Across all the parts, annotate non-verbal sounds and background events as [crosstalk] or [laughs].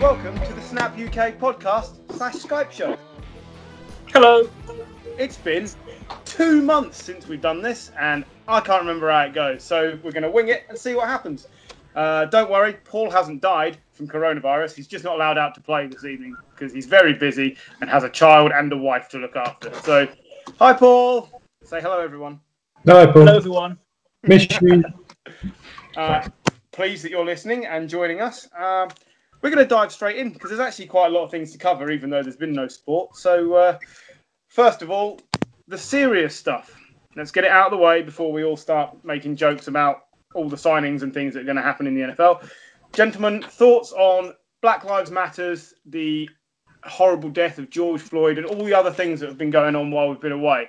welcome to the Snap UK podcast slash Skype show. Hello. It's been two months since we've done this, and I can't remember how it goes. So we're going to wing it and see what happens. Uh, don't worry, Paul hasn't died from coronavirus. He's just not allowed out to play this evening because he's very busy and has a child and a wife to look after. So, hi, Paul. Say hello, everyone. Hello, Paul. Hello, everyone. Miss you. [laughs] Uh, pleased that you're listening and joining us. Um, we're going to dive straight in because there's actually quite a lot of things to cover, even though there's been no sport. So, uh, first of all, the serious stuff. Let's get it out of the way before we all start making jokes about all the signings and things that are going to happen in the NFL. Gentlemen, thoughts on Black Lives Matters, the horrible death of George Floyd, and all the other things that have been going on while we've been away?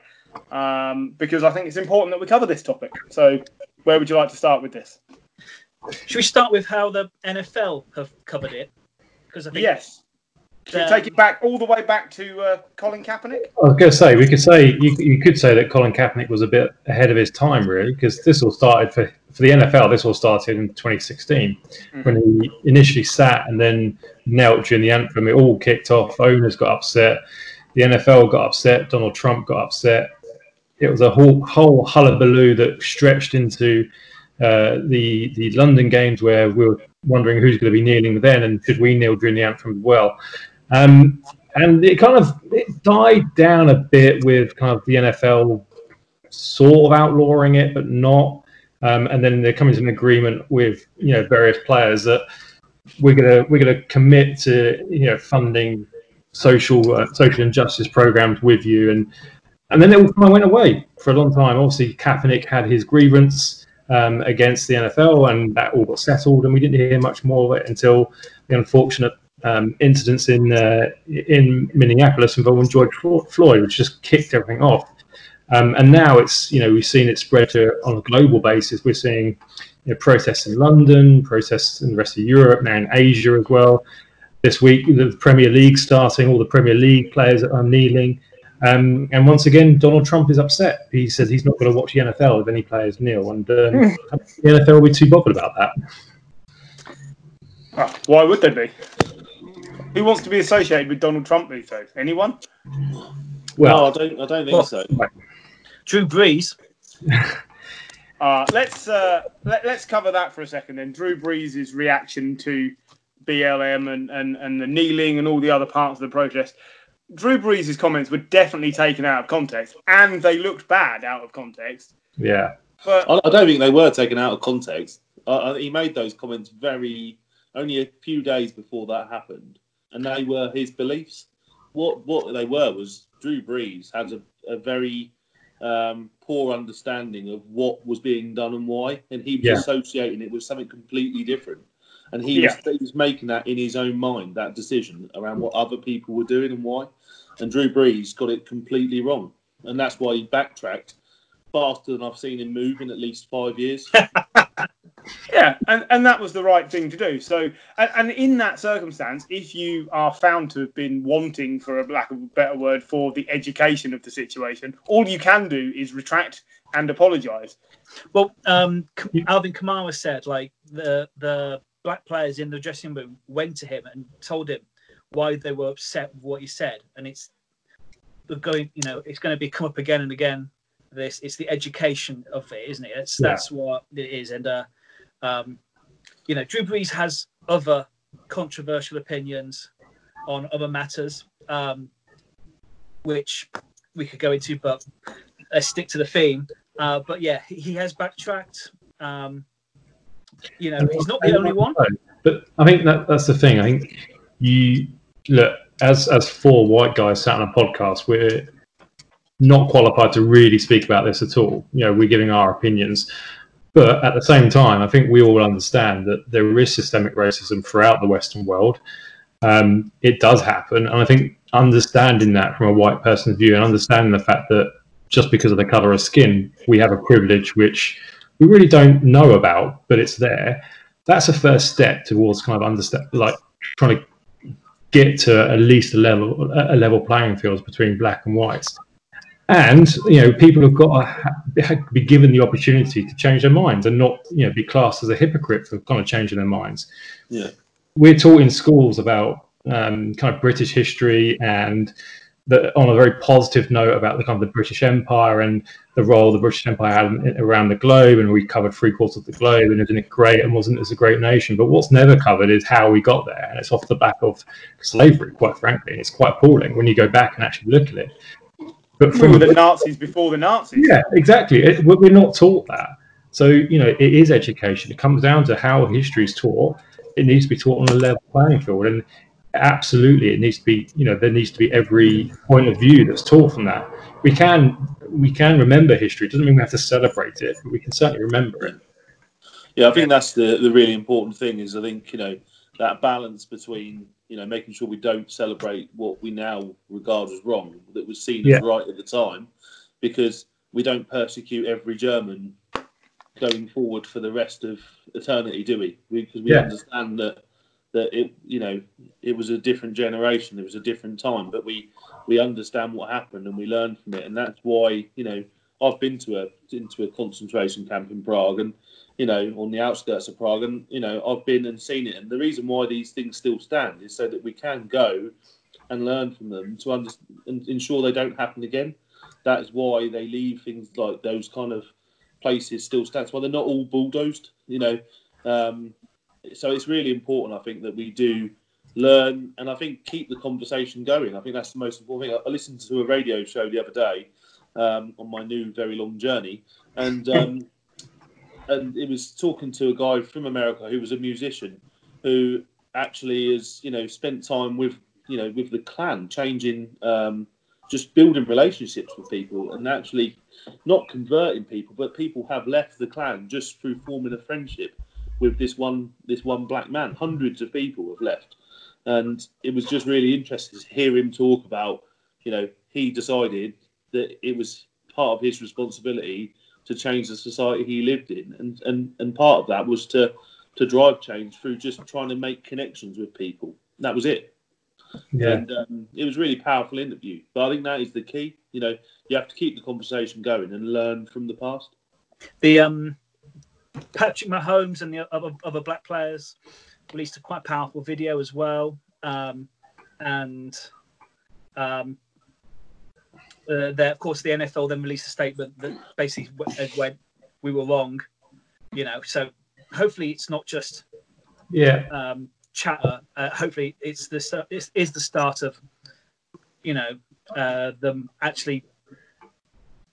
Um, because I think it's important that we cover this topic. So, where would you like to start with this? Should we start with how the NFL have covered it? Because I think Yes. Should we Um, take it back all the way back to uh, Colin Kaepernick? I was going to say we could say you, you could say that Colin Kaepernick was a bit ahead of his time, really, because this all started for for the NFL. This all started in 2016 when he initially sat and then knelt during the anthem. It all kicked off. Owners got upset. The NFL got upset. Donald Trump got upset. It was a whole whole hullabaloo that stretched into uh, the the London games where we were wondering who's going to be kneeling then and should we kneel during the anthem as well. Um, and it kind of it died down a bit with kind of the NFL sort of outlawing it, but not. Um, and then they're coming to an agreement with you know various players that we're gonna we're gonna commit to you know funding social uh, social injustice programs with you, and and then it kind of went away for a long time. Obviously, Kaepernick had his grievance um, against the NFL, and that all got settled, and we didn't hear much more of it until the unfortunate um, incidents in uh, in Minneapolis involving George Floyd, which just kicked everything off. Um, and now it's you know we've seen it spread to on a global basis. We're seeing you know, protests in London, protests in the rest of Europe, now in Asia as well. This week, the Premier League starting, all the Premier League players are kneeling. Um, and once again, Donald Trump is upset. He says he's not going to watch the NFL if any players kneel, and um, the NFL will be too bothered about that. Oh, why would they be? Who wants to be associated with Donald Trump these days? Anyone? no, Well, I don't. I don't think Well- so. [laughs] Drew Brees. Uh, let's uh, let, let's cover that for a second. Then Drew Brees' reaction to BLM and, and, and the kneeling and all the other parts of the protest. Drew Brees' comments were definitely taken out of context, and they looked bad out of context. yeah, But I, I don't think they were taken out of context. Uh, he made those comments very only a few days before that happened, and they were his beliefs. What what they were was Drew Brees has a, a very um, poor understanding of what was being done and why, and he was Yeah. associating it with something completely different. And he, was, he was making that in his own mind, that decision around what other people were doing and why. And Drew Brees got it completely wrong. And that's why he backtracked faster than I've seen him move in at least five years. [laughs] Yeah, and, and that was the right thing to do. So, and, and in that circumstance, if you are found to have been wanting, for a lack of a better word, for the education of the situation, all you can do is retract and apologise. Well, um, Alvin Kamara said like the the black players in the dressing room went to him and told him why they were upset with what he said, and it's going. You know, it's going to be come up again and again. This it's the education of it, isn't it? It's, Yeah. That's what it is, and uh, um, you know, Drew Brees has other controversial opinions on other matters, um, which we could go into, but let's stick to the theme. Uh, but yeah, he, he has backtracked. Um, you know, he's not the only one. But I think that that's the thing. I think you look as as four white guys sat on a podcast. We're not qualified to really speak about this at all. You know, we're giving our opinions, but at the same time, I think we all understand that there is systemic racism throughout the Western world. Um, it does happen, and I think understanding that from a white person's view and understanding the fact that just because of the color of skin, we have a privilege which we really don't know about, but it's there that's a first step towards kind of understand like trying to get to at least a level a level playing field between black and whites and you know people have got to ha- be given the opportunity to change their minds and not you know be classed as a hypocrite for kind of changing their minds Yeah. we're taught in schools about um, kind of British history and the, on a very positive note about the kind of the British Empire and the role the British Empire had in, around the globe, and we covered three quarters of the globe, and isn't it great? And wasn't this a great nation? But what's never covered is how we got there, and it's off the back of slavery, quite frankly. And it's quite appalling when you go back and actually look at it. But from the Nazis before the Nazis, yeah, exactly. It, we're not taught that. So you know, it is education. It comes down to how history is taught. It needs to be taught on a level playing field, and absolutely it needs to be you know there needs to be every point of view that's taught from that we can we can remember history it doesn't mean we have to celebrate it but we can certainly remember it yeah i think that's the the really important thing is i think you know that balance between you know making sure we don't celebrate what we now regard as wrong that was seen yeah. as right at the time because we don't persecute every german going forward for the rest of eternity do we because we, we yeah. understand that that it you know it was a different generation it was a different time but we we understand what happened and we learn from it and that's why you know i've been to a into a concentration camp in prague and you know on the outskirts of prague and you know i've been and seen it and the reason why these things still stand is so that we can go and learn from them to under, and ensure they don't happen again that is why they leave things like those kind of places still stand. That's why they're not all bulldozed. You know, um, so it's really important, I think, that we do learn and I think keep the conversation going. I think that's the most important thing. I listened to a radio show the other day um, on my new very long journey, and [laughs] um, and it was talking to a guy from America who was a musician who actually has you know spent time with you know with the Klan, changing. Um, just building relationships with people and actually not converting people, but people have left the Klan just through forming a friendship with this one this one black man. Hundreds of people have left, and it was just really interesting to hear him talk about. You know, he decided that it was part of his responsibility to change the society he lived in, and and and part of that was to to drive change through just trying to make connections with people. That was it. Yeah. And um, it was really powerful interview. But I think that is the key. You know, you have to keep the conversation going and learn from the past. The um, Patrick Mahomes and the other, other black players released a quite powerful video as well. Um, and um, uh, of course, the NFL then released a statement that basically went, "We were wrong," you know. So hopefully, it's not just yeah um, chatter. Uh, hopefully, it's the it's, is the start of you know uh, them actually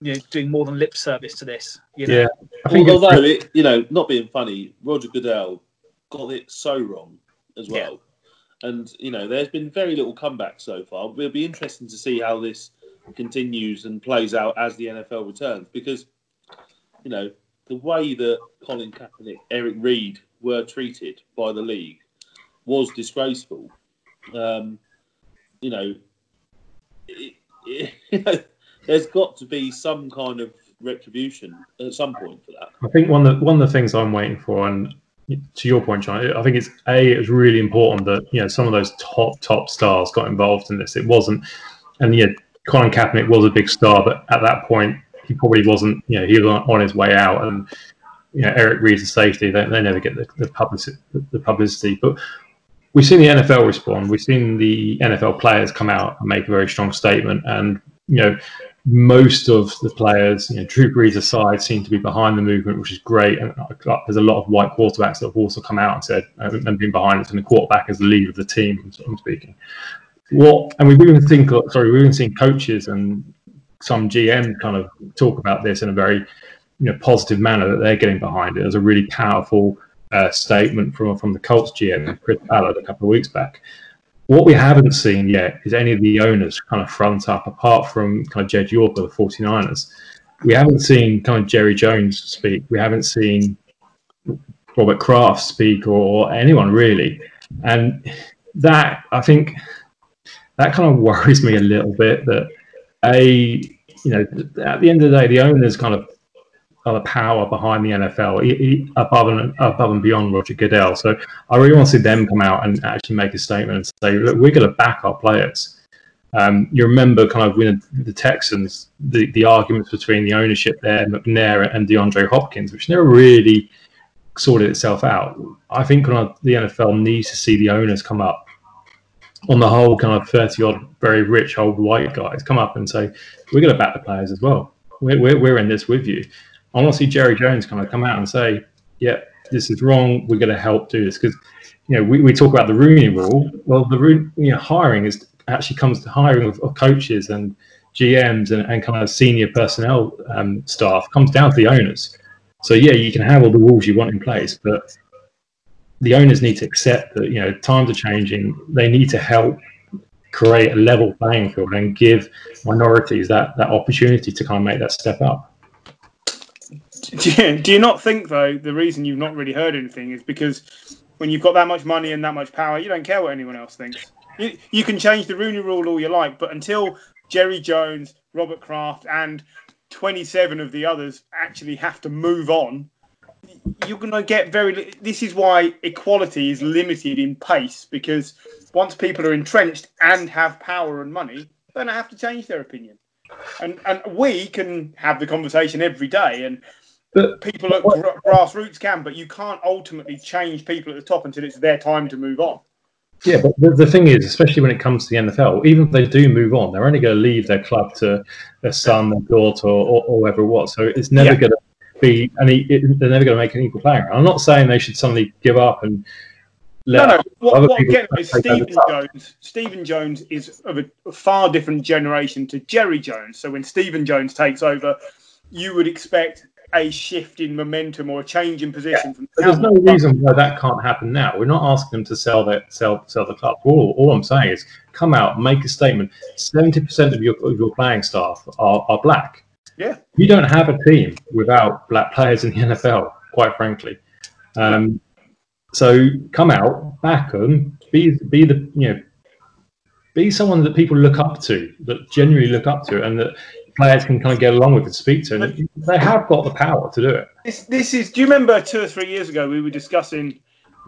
you know doing more than lip service to this. You know? Yeah, I think although it, you know, not being funny, Roger Goodell got it so wrong as well. Yeah. And you know, there's been very little comeback so far. It'll be interesting to see how this continues and plays out as the NFL returns, because you know the way that Colin Kaepernick, Eric Reid were treated by the league was disgraceful. Um, you know, [laughs] it, it, there's got to be some kind of retribution at some point for that. I think one of the, one of the things I'm waiting for, and to your point, John, I think it's a it was really important that you know some of those top top stars got involved in this. It wasn't, and yeah, Colin Kaepernick was a big star, but at that point he probably wasn't. You know, he was on, his way out, and you know Eric Reid's a safety. They, they never get the, the publicity. The publicity, but we've seen the NFL respond. We've seen the NFL players come out and make a very strong statement, and you know most of the players, you know, Drew Brees aside, seem to be behind the movement, which is great. And uh, there's a lot of white quarterbacks that have also come out and said uh, and been behind it, and the quarterback is the leader of the team. I'm speaking. What and we've even seen sorry, we've even seen coaches and some GM kind of talk about this in a very you know positive manner that they're getting behind it as a really powerful uh, statement from from the Colts GM Chris Ballard a couple of weeks back. What we haven't seen yet is any of the owners kind of front up, apart from kind of Jed York of the 49ers. We haven't seen kind of Jerry Jones speak. We haven't seen Robert Kraft speak or anyone really. And that, I think, that kind of [laughs] worries me a little bit that a, you know, at the end of the day, the owners kind of the power behind the NFL above and above and beyond Roger Goodell. So I really want to see them come out and actually make a statement and say, look, we're going to back our players. Um, you remember kind of when the Texans, the, the arguments between the ownership there, McNair and DeAndre Hopkins, which never really sorted itself out. I think kind of the NFL needs to see the owners come up on the whole, kind of 30 odd, very rich old white guys come up and say, we're going to back the players as well. We're, we're, we're in this with you. I want to see Jerry Jones kind of come out and say, yeah, this is wrong. We're going to help do this. Because, you know, we, we talk about the Rooney rule. Well, the you know, hiring is actually comes to hiring of, of coaches and GMs and, and, kind of senior personnel um, staff comes down to the owners. So yeah, you can have all the rules you want in place, but the owners need to accept that you know times are changing. They need to help create a level playing field and give minorities that that opportunity to kind of make that step up. [laughs] Do you, do you not think though the reason you've not really heard anything is because when you've got that much money and that much power, you don't care what anyone else thinks. You, you can change the Rooney Rule all you like, but until Jerry Jones, Robert Kraft, and 27 of the others actually have to move on, you're going to get very. This is why equality is limited in pace because once people are entrenched and have power and money, they don't have to change their opinion. And and we can have the conversation every day, and but, people at gra- grassroots can, but you can't ultimately change people at the top until it's their time to move on. Yeah, but the, the thing is, especially when it comes to the NFL, even if they do move on, they're only going to leave their club to their son, their daughter, or, or whoever it was. So it's never yeah. going to be any. It, they're never going to make an equal playing. I'm not saying they should suddenly give up and. no, no. What, what again is Stephen Jones. Stephen Jones is of a, a far different generation to Jerry Jones. So when Stephen Jones takes over, you would expect a shift in momentum or a change in position. Yeah. there's no reason why that can't happen now. We're not asking them to sell their sell sell the club. All, all I'm saying is come out, make a statement. Seventy percent of your of your playing staff are, are black. Yeah, you don't have a team without black players in the NFL. Quite frankly, um, so come out, back them, be be the you know be someone that people look up to, that genuinely look up to, and that players can kind of get along with and speak to. And they have got the power to do it. This, this is. Do you remember two or three years ago we were discussing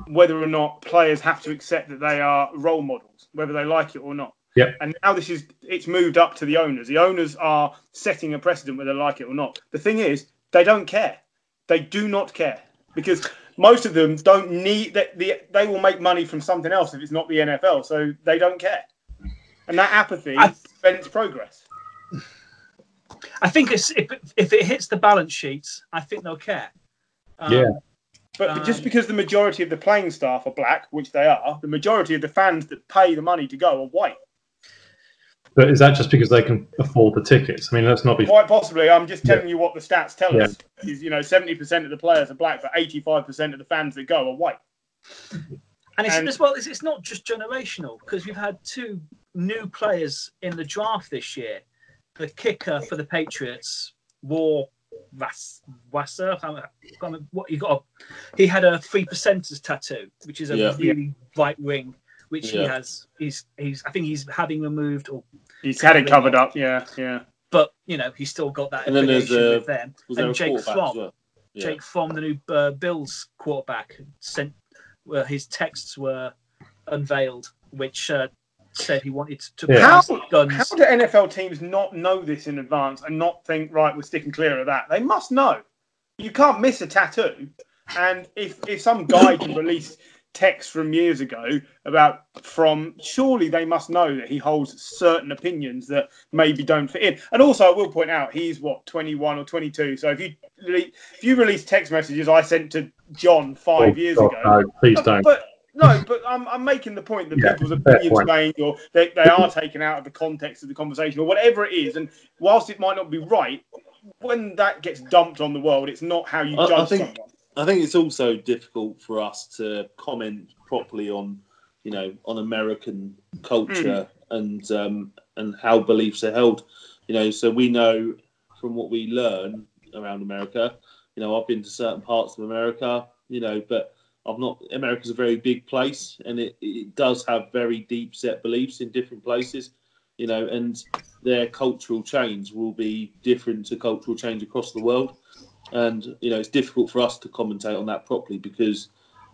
whether or not players have to accept that they are role models, whether they like it or not. Yep. And now this is it's moved up to the owners. The owners are setting a precedent whether they like it or not. The thing is, they don't care. They do not care because most of them don't need that. The, they will make money from something else if it's not the NFL, so they don't care. And that apathy I, prevents progress. I think it's, if, if it hits the balance sheets, I think they'll care. Um, yeah. But um, just because the majority of the playing staff are black, which they are, the majority of the fans that pay the money to go are white. But is that just because they can afford the tickets? I mean, that's not be quite possibly. I'm just telling yeah. you what the stats tell yeah. us. Is you know, 70% of the players are black, but 85% of the fans that go are white. And it's and, as well. It's, it's not just generational because we've had two new players in the draft this year the kicker for the Patriots wore Vass, Wasser. What he got? He had a three percenters tattoo, which is a yeah. really right wing, which yeah. he has. He's he's. I think he's having removed or he's had it covered up. Yeah, yeah. But you know, he's still got that. And then there's uh, with them. and Jake Fromm, well? yeah. Jake Fromm, the new uh, Bills quarterback, sent uh, his texts were unveiled, which uh, said he wanted to yeah. how, guns. How do NFL teams not know this in advance and not think, right, we're sticking clear of that? They must know. You can't miss a tattoo. And if, if some guy can release text from years ago about from surely they must know that he holds certain opinions that maybe don't fit in and also i will point out he's what 21 or 22 so if you if you release text messages i sent to john five oh, years God, ago no, please don't but no, but I'm, I'm making the point that yeah, people's opinions change or they, they are taken out of the context of the conversation or whatever it is. And whilst it might not be right, when that gets dumped on the world, it's not how you judge I, think, someone. I think it's also difficult for us to comment properly on, you know, on American culture mm. and um, and how beliefs are held. You know, so we know from what we learn around America. You know, I've been to certain parts of America. You know, but I'm not. America's a very big place, and it, it does have very deep set beliefs in different places, you know, and their cultural change will be different to cultural change across the world, and you know it's difficult for us to commentate on that properly because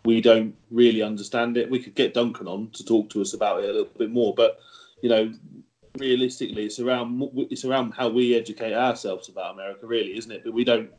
we don't really understand it. We could get Duncan on to talk to us about it a little bit more, but you know, realistically, it's around it's around how we educate ourselves about America, really, isn't it? But we don't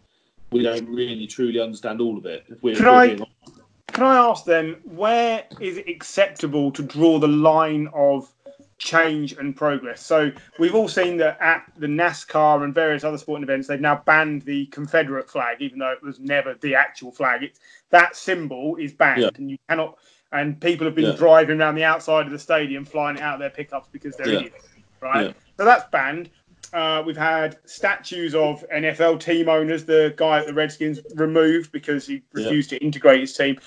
we don't really truly understand all of it. If we're, Can if we're I-. Can I ask then, where is it acceptable to draw the line of change and progress? So we've all seen that at the NASCAR and various other sporting events, they've now banned the Confederate flag, even though it was never the actual flag. It's that symbol is banned, Yeah. and you cannot. And people have been Yeah. driving around the outside of the stadium, flying it out of their pickups because they're Yeah. idiots, right? Yeah. So that's banned. Uh, we've had statues of NFL team owners. The guy at the Redskins removed because he Yeah. refused to integrate his team.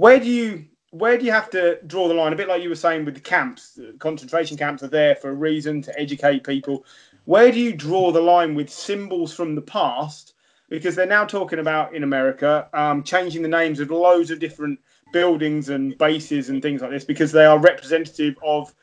Where do you where do you have to draw the line? A bit like you were saying with the camps, the concentration camps are there for a reason to educate people. Where do you draw the line with symbols from the past? Because they're now talking about in America um, changing the names of loads of different buildings and bases and things like this because they are representative of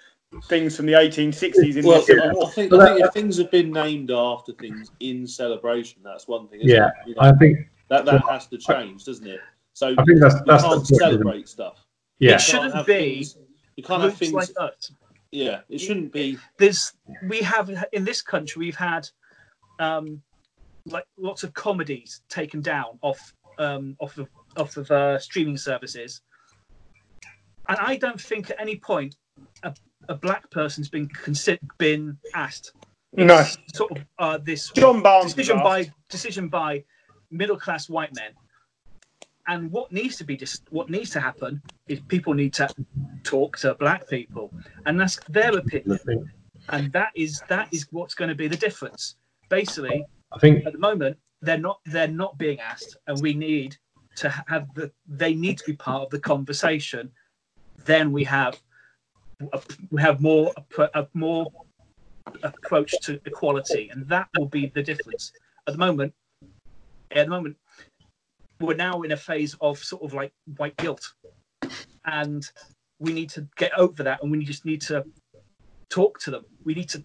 things from the 1860s. In Well, the I think, I think if things have been named after things in celebration, that's one thing. isn't Yeah, it? You know, I think that that has to change, doesn't it? So I think that's you that's the can't point, isn't celebrate stuff. Yeah, it shouldn't be things- You can't have Groups things. like us. yeah, it shouldn't be. There's we have in this country we've had um, like lots of comedies taken down off um, off of off of uh, streaming services, and I don't think at any point a, a black person's been considered been asked. No. Sort of uh, this John Barnes decision by decision by middle class white men. And what needs to be dis- what needs to happen is people need to talk to black people and ask their opinion, and that is that is what's going to be the difference. Basically, I think at the moment they're not they're not being asked, and we need to have the they need to be part of the conversation. Then we have a, we have more a, a more approach to equality, and that will be the difference. At the moment, at the moment, we're now in a phase of sort of like white guilt, and we need to get over that, and we just need to talk to them. We need to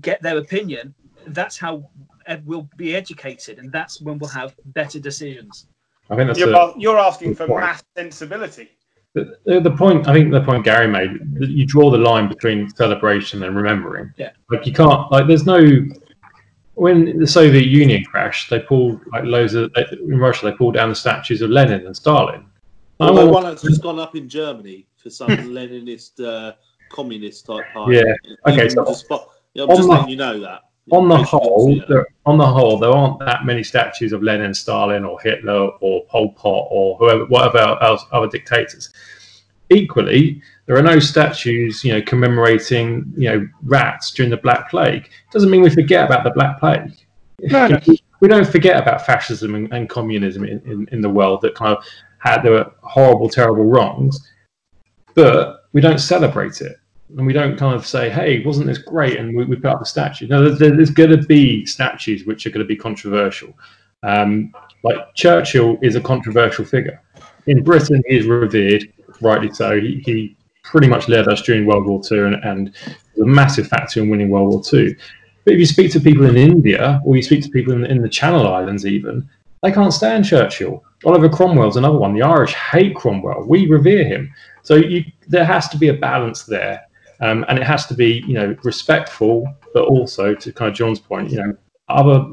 get their opinion. That's how ed- we'll be educated, and that's when we'll have better decisions. I think that's You're, a, a- you're asking for point. mass sensibility. the, the point. I think the point Gary made. that You draw the line between celebration and remembering. Yeah. Like you can't. Like there's no. When the Soviet Union crashed, they pulled like loads of in Russia. They pulled down the statues of Lenin and Stalin. Although one that's just gone up in Germany for some [laughs] Leninist uh, communist type party. Yeah, okay, so the spot- yeah, I'm just the- letting you know that. on the In case you didn't whole, there, on the whole, there aren't that many statues of Lenin, Stalin, or Hitler, or Pol Pot, or whoever, whatever else, other dictators. Equally, there are no statues, you know, commemorating, you know, rats during the Black Plague. Doesn't mean we forget about the Black Plague. No, [laughs] no. We don't forget about fascism and, and communism in, in, in the world that kind of had their horrible, terrible wrongs, but we don't celebrate it and we don't kind of say, "Hey, wasn't this great?" and we, we put up a statue. No, there's, there's going to be statues which are going to be controversial. Um, like Churchill is a controversial figure in Britain. He is revered, rightly so. He, he pretty much led us during World War Two and, and was a massive factor in winning World War Two. But if you speak to people in India or you speak to people in, in the Channel Islands, even they can't stand Churchill. Oliver Cromwell's another one. The Irish hate Cromwell. We revere him. So you, there has to be a balance there. Um, and it has to be, you know, respectful, but also to kind of John's point, you know, other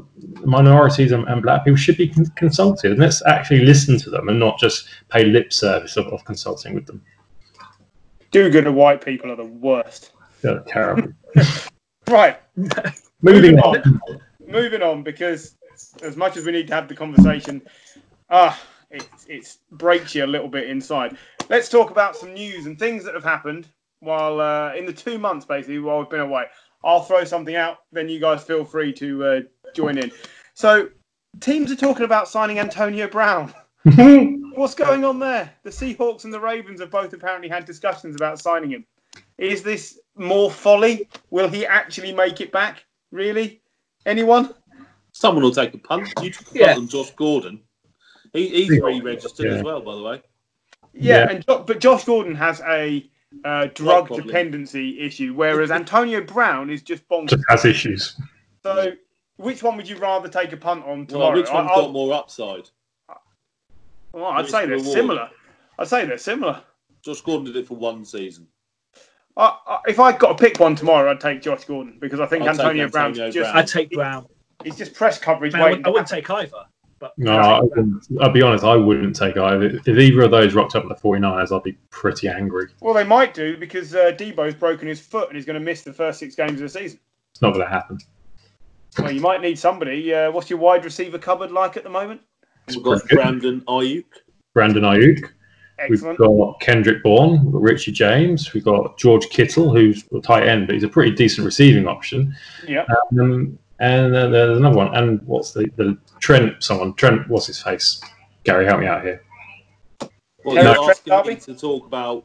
minorities and, and black people should be con- consulted, and let's actually listen to them and not just pay lip service of, of consulting with them. Do-gooder white people are the worst. They're terrible. [laughs] Right, Moving on. moving on because as much as we need to have the conversation, ah, it it breaks you a little bit inside. Let's talk about some news and things that have happened while uh, in the two months basically while we've been away. I'll throw something out, then you guys feel free to uh, join in. So, teams are talking about signing Antonio Brown. [laughs] [laughs] What's going on there? The Seahawks and the Ravens have both apparently had discussions about signing him. Is this more folly? Will he actually make it back? Really? Anyone? Someone will take a punt. You took a punt Yeah. on Josh Gordon. He, he's re-registered Yeah. as well, by the way. Yeah, Yeah. and Jo- but Josh Gordon has a uh, drug problem. dependency issue, whereas Antonio Brown is just bonkers. Just has issues. So, which one would you rather take a punt on Well, tomorrow? which one's I, got more upside? Well, I'd say they're reward. similar. I'd say they're similar. Josh Gordon did it for one season. I, I, if I'd got to pick one tomorrow, I'd take Josh Gordon because I think I'll take Antonio Brown's Antonio just Brown. I'd take Brown. he's just press coverage Man, I, wouldn't, I wouldn't take either. But No, I wouldn't, I'll be honest, I wouldn't take either. If either of those rocked up at the 49ers, I'd be pretty angry. Well, they might do because uh, Deebo's broken his foot and he's going to miss the first six games of the season. It's not going to happen. Well, you might need somebody. Uh, what's your wide receiver cupboard like at the moment? We've got Brandon Aiyuk. Brandon Aiyuk. Excellent. We've got Kendrick Bourne, we've got Richie James, we've got George Kittle, who's a tight end, but he's a pretty decent receiving option. Yeah. Um, and then there's another one. And what's the, the Trent? Someone Trent. What's his face? Gary, help me out here. Well, Terry you're asking me to talk about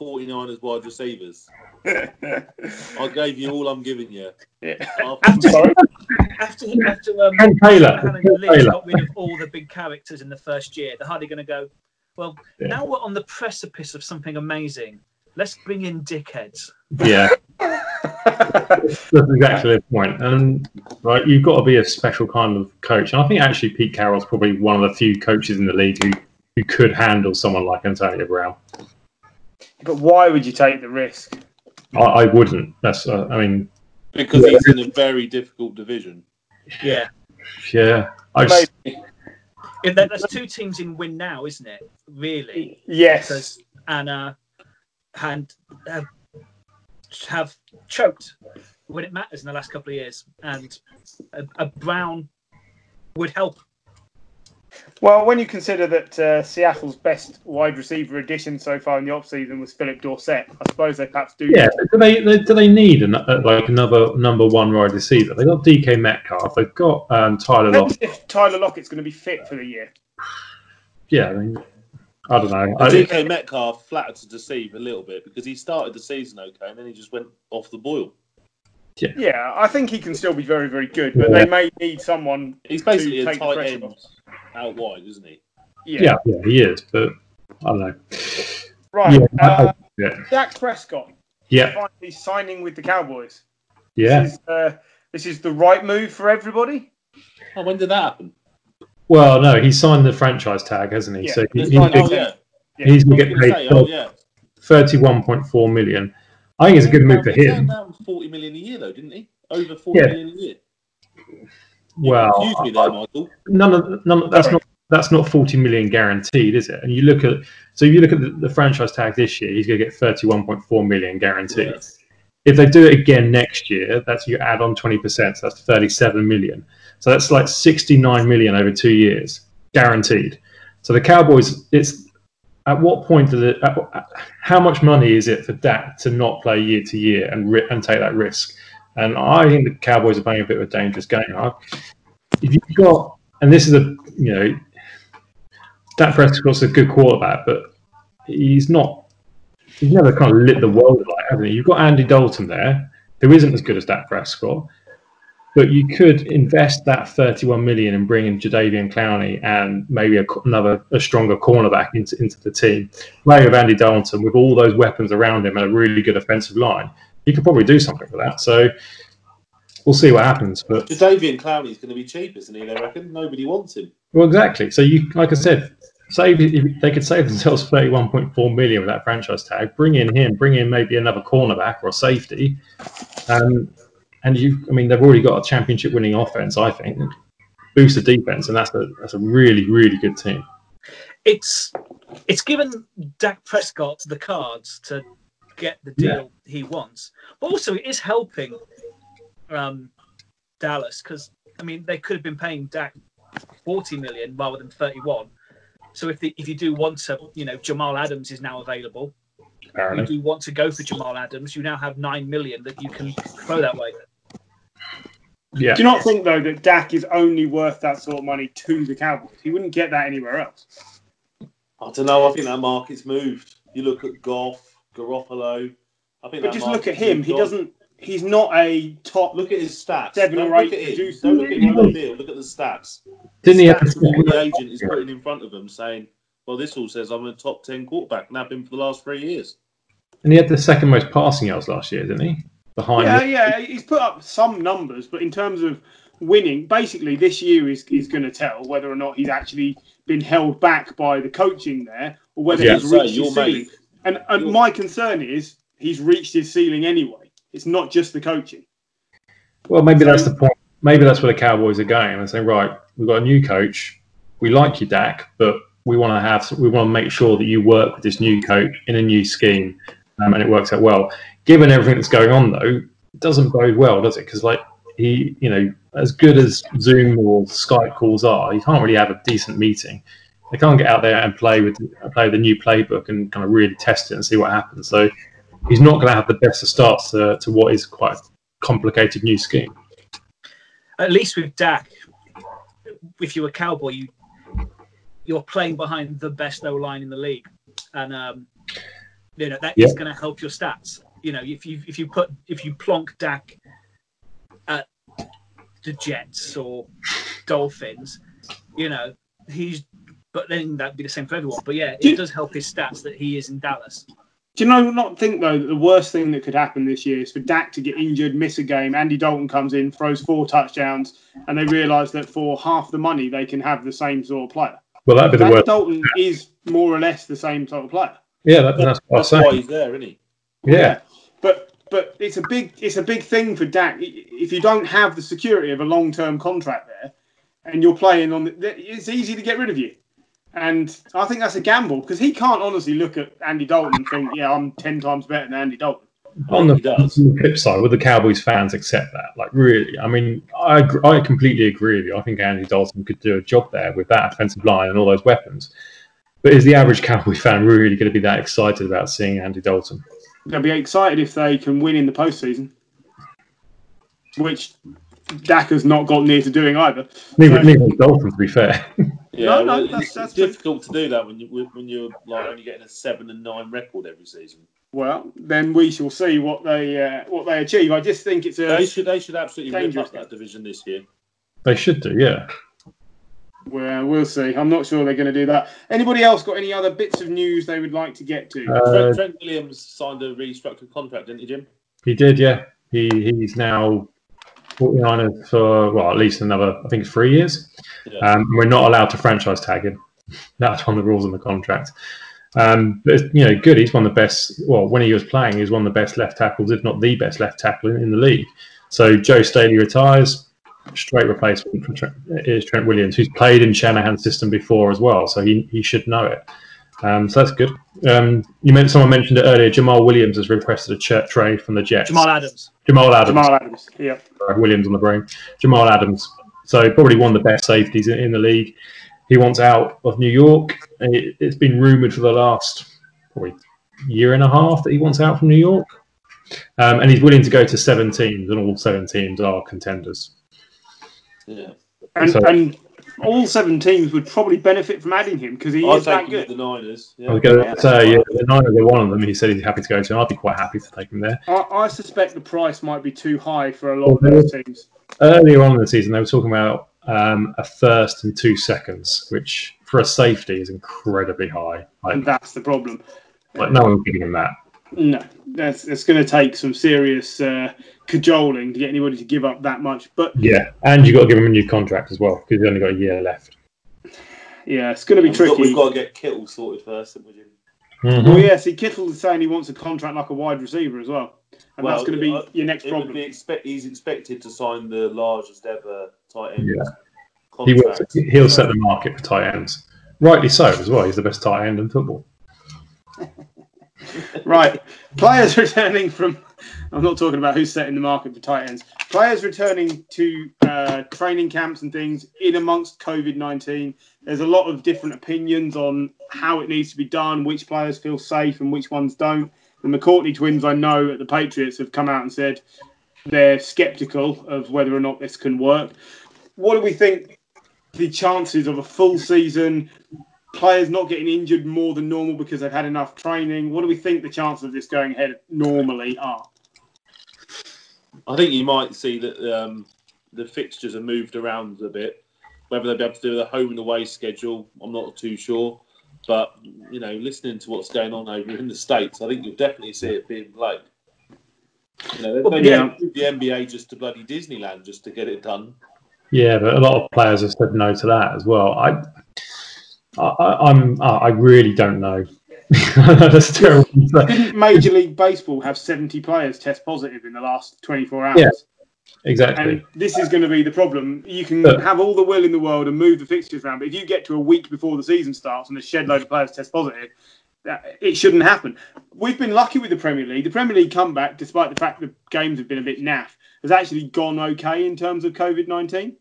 49ers wide receivers. I gave you all I'm giving you. yeah. After- Sorry. after after um, Ken Taylor. Ken Taylor. got rid of all the big characters in the first year, they're hardly going to go. Well, Yeah. now we're on the precipice of something amazing. Let's bring in dickheads. Yeah, [laughs] that's exactly the point. And right, you've got to be a special kind of coach. And I think actually Pete Carroll's probably one of the few coaches in the league who, who could handle someone like Antonio Brown. But why would you take the risk? I, I wouldn't. That's. Uh, I mean, because he's in a very difficult division. Yeah. yeah. I just, Maybe. If there- There's two teams in win now, isn't it? Really? Yes. Because Anna and have, have choked when it matters in the last couple of years, and a, a Brown would help. Well, when you consider that uh, Seattle's best wide receiver addition so far in the offseason was Phillip Dorsett, I suppose they perhaps do. yeah. Do they, they do they need an, uh, like another number one wide receiver? They got DK Metcalf. They've got um, Tyler Lockett. if Tyler Lockett's going to be fit for the year. Yeah. I mean, I don't know. I, DK Metcalf flattered to deceive a little bit because he started the season okay and then he just went off the boil. Yeah, I think he can still be very, very good, but they may need someone. He's basically To a take the tight pressure end off. Out wide, isn't he? Yeah. yeah, yeah, he is. But I don't know. Right. Yeah, I- uh, Yeah. Dak Prescott Yeah. finally signing with the Cowboys. Yeah. This is, uh, this is the right move for everybody. Oh, when did that happen? Well, no, he signed the franchise tag, hasn't he? Yeah. So he, he's, like, gonna- oh, yeah. he's going to gonna get say, paid oh, yeah. thirty-one point four million. I think it's a good move for him. turned down 40 million a year, though, didn't he? Over forty Yeah. million a year. You Well, confused me there, Michael. none of none. Of, that's not that's not forty million guaranteed, is it? And you look at so if you look at the, the franchise tag this year, he's going to get thirty-one point four million guaranteed. Yeah. If they do it again next year, that's you add on twenty percent, so that's thirty-seven million. So that's like sixty-nine million over two years, guaranteed. So the Cowboys, it's at what point does it? At, at- how much money is it for Dak to not play year to year and ri- and take that risk? And I think the Cowboys are playing a bit of a dangerous game. If you've got, and this is a, you know, Dak Prescott's a good quarterback, but he's not. He's never kind of lit the world hasn't he? You've got Andy Dalton there, who isn't as good as Dak Prescott, but you could invest that 31 million and bring in Jadeveon Clowney and maybe a, another a stronger cornerback into into the team. Play with Andy Dalton with all those weapons around him and a really good offensive line. You could probably do something for that. So we'll see what happens. But Jadeveon is going to be cheap, isn't he? They reckon nobody wants him. Well, exactly. So you, like I said, save they could save themselves thirty-one point four million with that franchise tag. Bring in him. Bring in maybe another cornerback or a safety. Um, and you, I mean, they've already got a championship-winning offense. I think boost the defense, and that's a that's a really really good team. It's it's given Dak Prescott the cards to get the deal he wants, but also it is helping um, Dallas because I mean they could have been paying Dak forty million rather than thirty-one. So if the, if you do want to, you know, Jamal Adams is now available. If you do want to go for Jamal Adams, you now have nine million that you can throw that way. yeah. Do you not think though that Dak is only worth that sort of money to the Cowboys? He wouldn't get that anywhere else. I don't know. I think that market's moved. You look at Goff, Garoppolo. I think. But that just look at him. He does't. He's not a top. Look at his stats. Seven Don't or look eight at producer. Don't look at him on the field. Look at the stats. Didn't he have Stats of what the the agent is putting in front of him, saying, "Well, this all says I'm a top ten quarterback, and I've been for the last three years." and he had the second most passing yards last year, didn't he? Behind Yeah, yeah. He's put up some numbers, but in terms of winning, basically this year is is going to tell whether or not he's actually been held back by the coaching there, or whether Yeah. he's So reached your his ceiling. Mate, And, and my concern is he's reached his ceiling anyway. It's not just the coaching. Well, maybe that's the point. Maybe that's where the Cowboys are going. They're saying, right, we've got a new coach. we like you, Dak, but we want to have we want to make sure that you work with this new coach in a new scheme, um, and it works out well. Given everything that's going on, though, it doesn't bode well, does it? Because like he, you know, as good as Zoom or Skype calls are, you can't really have a decent meeting. They can't get out there and play with play the new playbook and kind of really test it and see what happens. So he's not going to have the best of starts to, to what is quite a complicated new scheme. At least with Dak, if you're a cowboy, you you're playing behind the best O line in the league, and um, you know that is Yeah. going to help your stats. You know, if you if you put if you plonk Dak at the Jets or Dolphins, you know he's. But then that'd be the same for everyone. But yeah, Do- it does help his stats that he is in Dallas. Do you know, not think though that the worst thing that could happen this year is for Dak to get injured, miss a game. Andy Dalton comes in, throws four touchdowns, and they realise that for half the money they can have the same sort of player. Well, that'd be the Andy worst. Dalton is more or less the same sort of player. Yeah, that, that's what I That's why he's there, isn't he? Yeah, But but it's a big it's a big thing for Dak if you don't have the security of a long term contract there, and you're playing on the, it's easy to get rid of you. And I think that's a gamble because he can't honestly look at Andy Dalton and think, yeah, I'm ten times better than Andy Dalton. on the, does. on the flip side, would the Cowboys fans accept that? Like, really? I mean, I I completely agree with you. I think Andy Dalton could do a job there with that offensive line and all those weapons. But is the average Cowboy [laughs] fan really going to be that excited about seeing Andy Dalton? They'll be excited if they can win in the postseason, which Dak has not got near to doing either. Neither, So- neither Dalton, to be fair. [laughs] Yeah, No, no, well, that's- it's, that's it's true. difficult to do that when you when you're like only getting a seven and nine record every season. Well, then we shall see what they uh, what they achieve. I just think it's a They should they should absolutely rip Dangerous. up that division this year. they should do, yeah. well, we'll see. I'm not sure they're going to do that. Anybody else got any other bits of news they would like to get to? Uh, Trent, Trent Williams signed a restructured contract, didn't he, Jim? He did, yeah. He He's now 49 for, well, at least another, I think, three years. Yeah. Um, we're not allowed to franchise tag him. That's one of the rules in the contract. Um, but you know, good. He's one of the best. Well, when he was playing, he was one of the best left tackles, if not the best left tackle in, in the league. So Joe Staley retires. Straight replacement Trent, is Trent Williams, who's played in Shanahan's system before as well. So he, he should know it. Um, so that's good. Um, you meant someone mentioned it earlier. Jamal Williams has requested a ch- trade from the Jets. Jamal Adams. Jamal Adams. Jamal Adams. Yeah. Williams on the brain. Jamal Adams. So probably one of the best safeties in, in the league. He wants out of New York. It, it's been rumored for the last probably year and a half that he wants out from New York. Um, and he's willing to go to seven teams, and all seven teams are contenders. Yeah. And, So- and all seven teams would probably benefit from adding him because he I'll is that take him good. the Niners. I Yeah. was going to say, yeah, the Niners are one of them. He said he's happy to go to, and I'd be quite happy to take him there. I, I suspect the price might be too high for a lot of those teams. Earlier on in the season, they were talking about um, a first and two seconds, which for a safety is incredibly high. Like, And that's the problem. like no one's giving him that. No, that's it's going to take some serious uh, cajoling to get anybody to give up that much. But Yeah, and you've got to give him a new contract as well because he's only got a year left. yeah, it's going to be We've got, tricky. we've got to get Kittle sorted first, haven't we, Jim? Mm-hmm. Well, yeah, see, Kittle is saying he wants a contract like a wide receiver as well, and that's going to be uh, your next It would problem. be expect, he's expected to sign the largest ever tight end Yeah. He will, he'll set the market for tight ends. Rightly so as well. He's the best tight end in football. [laughs] Right, players returning from. I'm not talking about who's setting the market for tight ends. Players returning to uh, training camps and things in amongst COVID 19. There's a lot of different opinions on how it needs to be done, which players feel safe and which ones don't. The McCourty twins, I know, at the Patriots have come out and said they're skeptical of whether or not this can work. What do we think the chances of a full season, players not getting injured more than normal because they've had enough training? What do we think the chances of this going ahead normally are? I think you might see that um, the fixtures are moved around a bit. Whether they'll be able to do the home and away schedule, I'm not too sure. But you know, listening to what's going on over in the states, I think you'll definitely see it being played. You know, Well, they yeah. moved the NBA just to bloody Disneyland just to get it done. Yeah, but a lot of players have said no to that as well. I, I I'm, I really don't know. [laughs] That's terrible. Didn't Major League Baseball have 70 players test positive in the last 24 hours? Yeah. exactly. And this is going to be the problem. You can Look. have all the will in the world and move the fixtures around, but if you get to a week before the season starts and a shed load of players test positive, it shouldn't happen. We've been lucky with the Premier League. The Premier League comeback, despite the fact the games have been a bit naff, has actually gone okay in terms of COVID nineteen.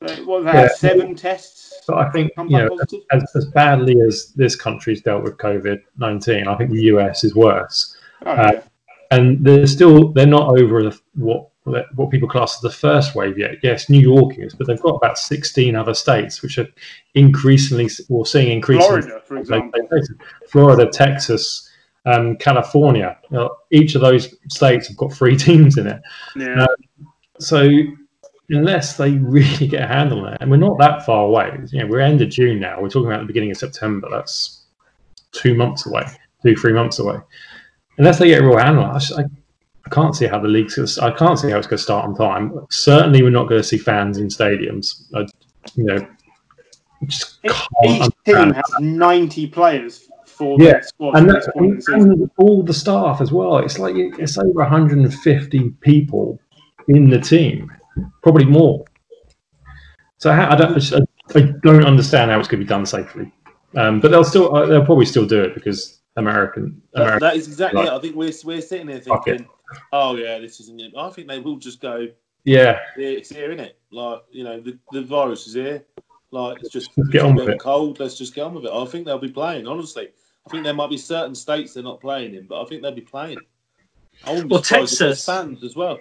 What they Yeah. seven tests But I think you know, as, as badly as this country's dealt with COVID nineteen, I think the US is worse. Oh, uh, yeah. and they're still they're not over the, what what people class as the first wave yet. Yes, New York is, but they've got about sixteen other states which are increasingly or seeing increasingly Florida, for example. Florida, Texas, um, California. You know, each of those states have got three [laughs] teams in it. Yeah. Uh, So unless they really get a handle on it, and we're not that far away. You know, we're end of June now. We're talking about the beginning of September. That's two months away, two three months away. Unless they get a real handle, I, just- I, I can't see how the league's. Gonna, I can't see how it's going to start on time. Certainly, we're not going to see fans in stadiums. I, you know, just Each team has 90 players for Yeah, squad and, at that, this point in the season. and all the staff as well. It's like it's over 150 people in the team, probably more. So how, I don't, I, I don't understand how it's going to be done safely. Um, but they'll still, uh, they'll probably still do it because American, That, American. that is exactly Like- it. I think we're, we're sitting here thinking, oh, yeah, this isn't it. I think they will just go, yeah, yeah, it's here, isn't it? Like, you know, the, the virus is here. Like, it's just Let's get it's on a with bit it. cold. Let's just get on with it. I think they'll be playing, honestly. I think there might be certain states they're not playing in, but I think they'll be playing. I Well, surprised if there's Texas- fans as well.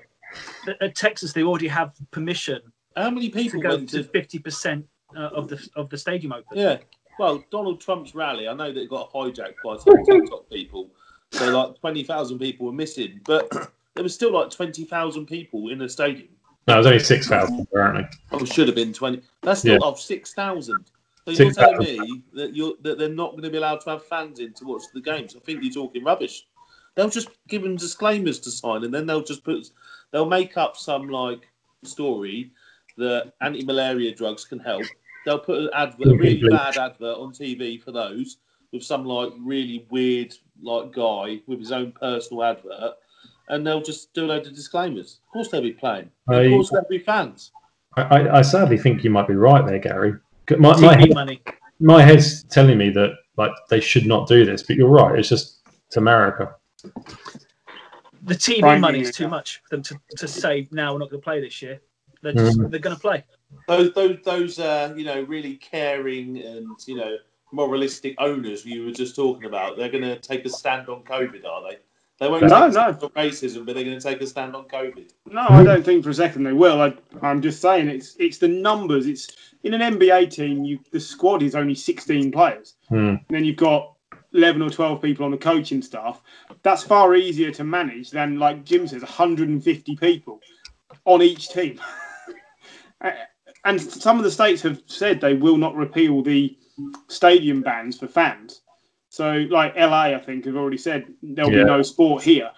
At- At Texas, they already have permission How many to people go went to to fifty percent uh, of the of the stadium open. Yeah. Well, Donald Trump's rally, I know that it got hijacked by some TikTok people. So, like, 20,000 people were missing. But there was still like 20,000 people in the stadium. no, it was only 6,000 apparently. Oh, it should have been 20. That's still Yeah. of 6,000. So you're 6,000. telling me that, you're, that they're not going to be allowed to have fans in to watch the games? I think you're talking rubbish. They'll just give them disclaimers to sign, and then they'll just put, they'll make up some like story that anti-malaria drugs can help. They'll put an advert, a really bad advert on TV for those with some like really weird like guy with his own personal advert, and they'll just do a load of disclaimers. Of course, they'll be playing. Of I- course, there'll be fans. I, I, I sadly think you might be right there, Gary. My, my, head, money. my head's telling me that like they should not do this, but you're right. It's just it's America. The TV Finding money is too much for them to, to say, "Now we're not going to play this year." They're just Mm. they're going to play. those those those uh, you know really caring and you know moralistic owners you were just talking about they're going to take a stand on covid are they they won't No, take a no. stand on racism but they're going to take a stand on covid No, I don't think for a second they will. I, I'm just saying it's it's the numbers. It's in an NBA team. You the squad is only 16 players. Hmm. And then you've got 11 or 12 people on the coaching staff. That's far easier to manage than, like Jim says, 150 people on each team. [laughs] And some of the states have said they will not repeal the stadium bans for fans. So, like LA, I think, have already said there'll Yeah. be no sport here.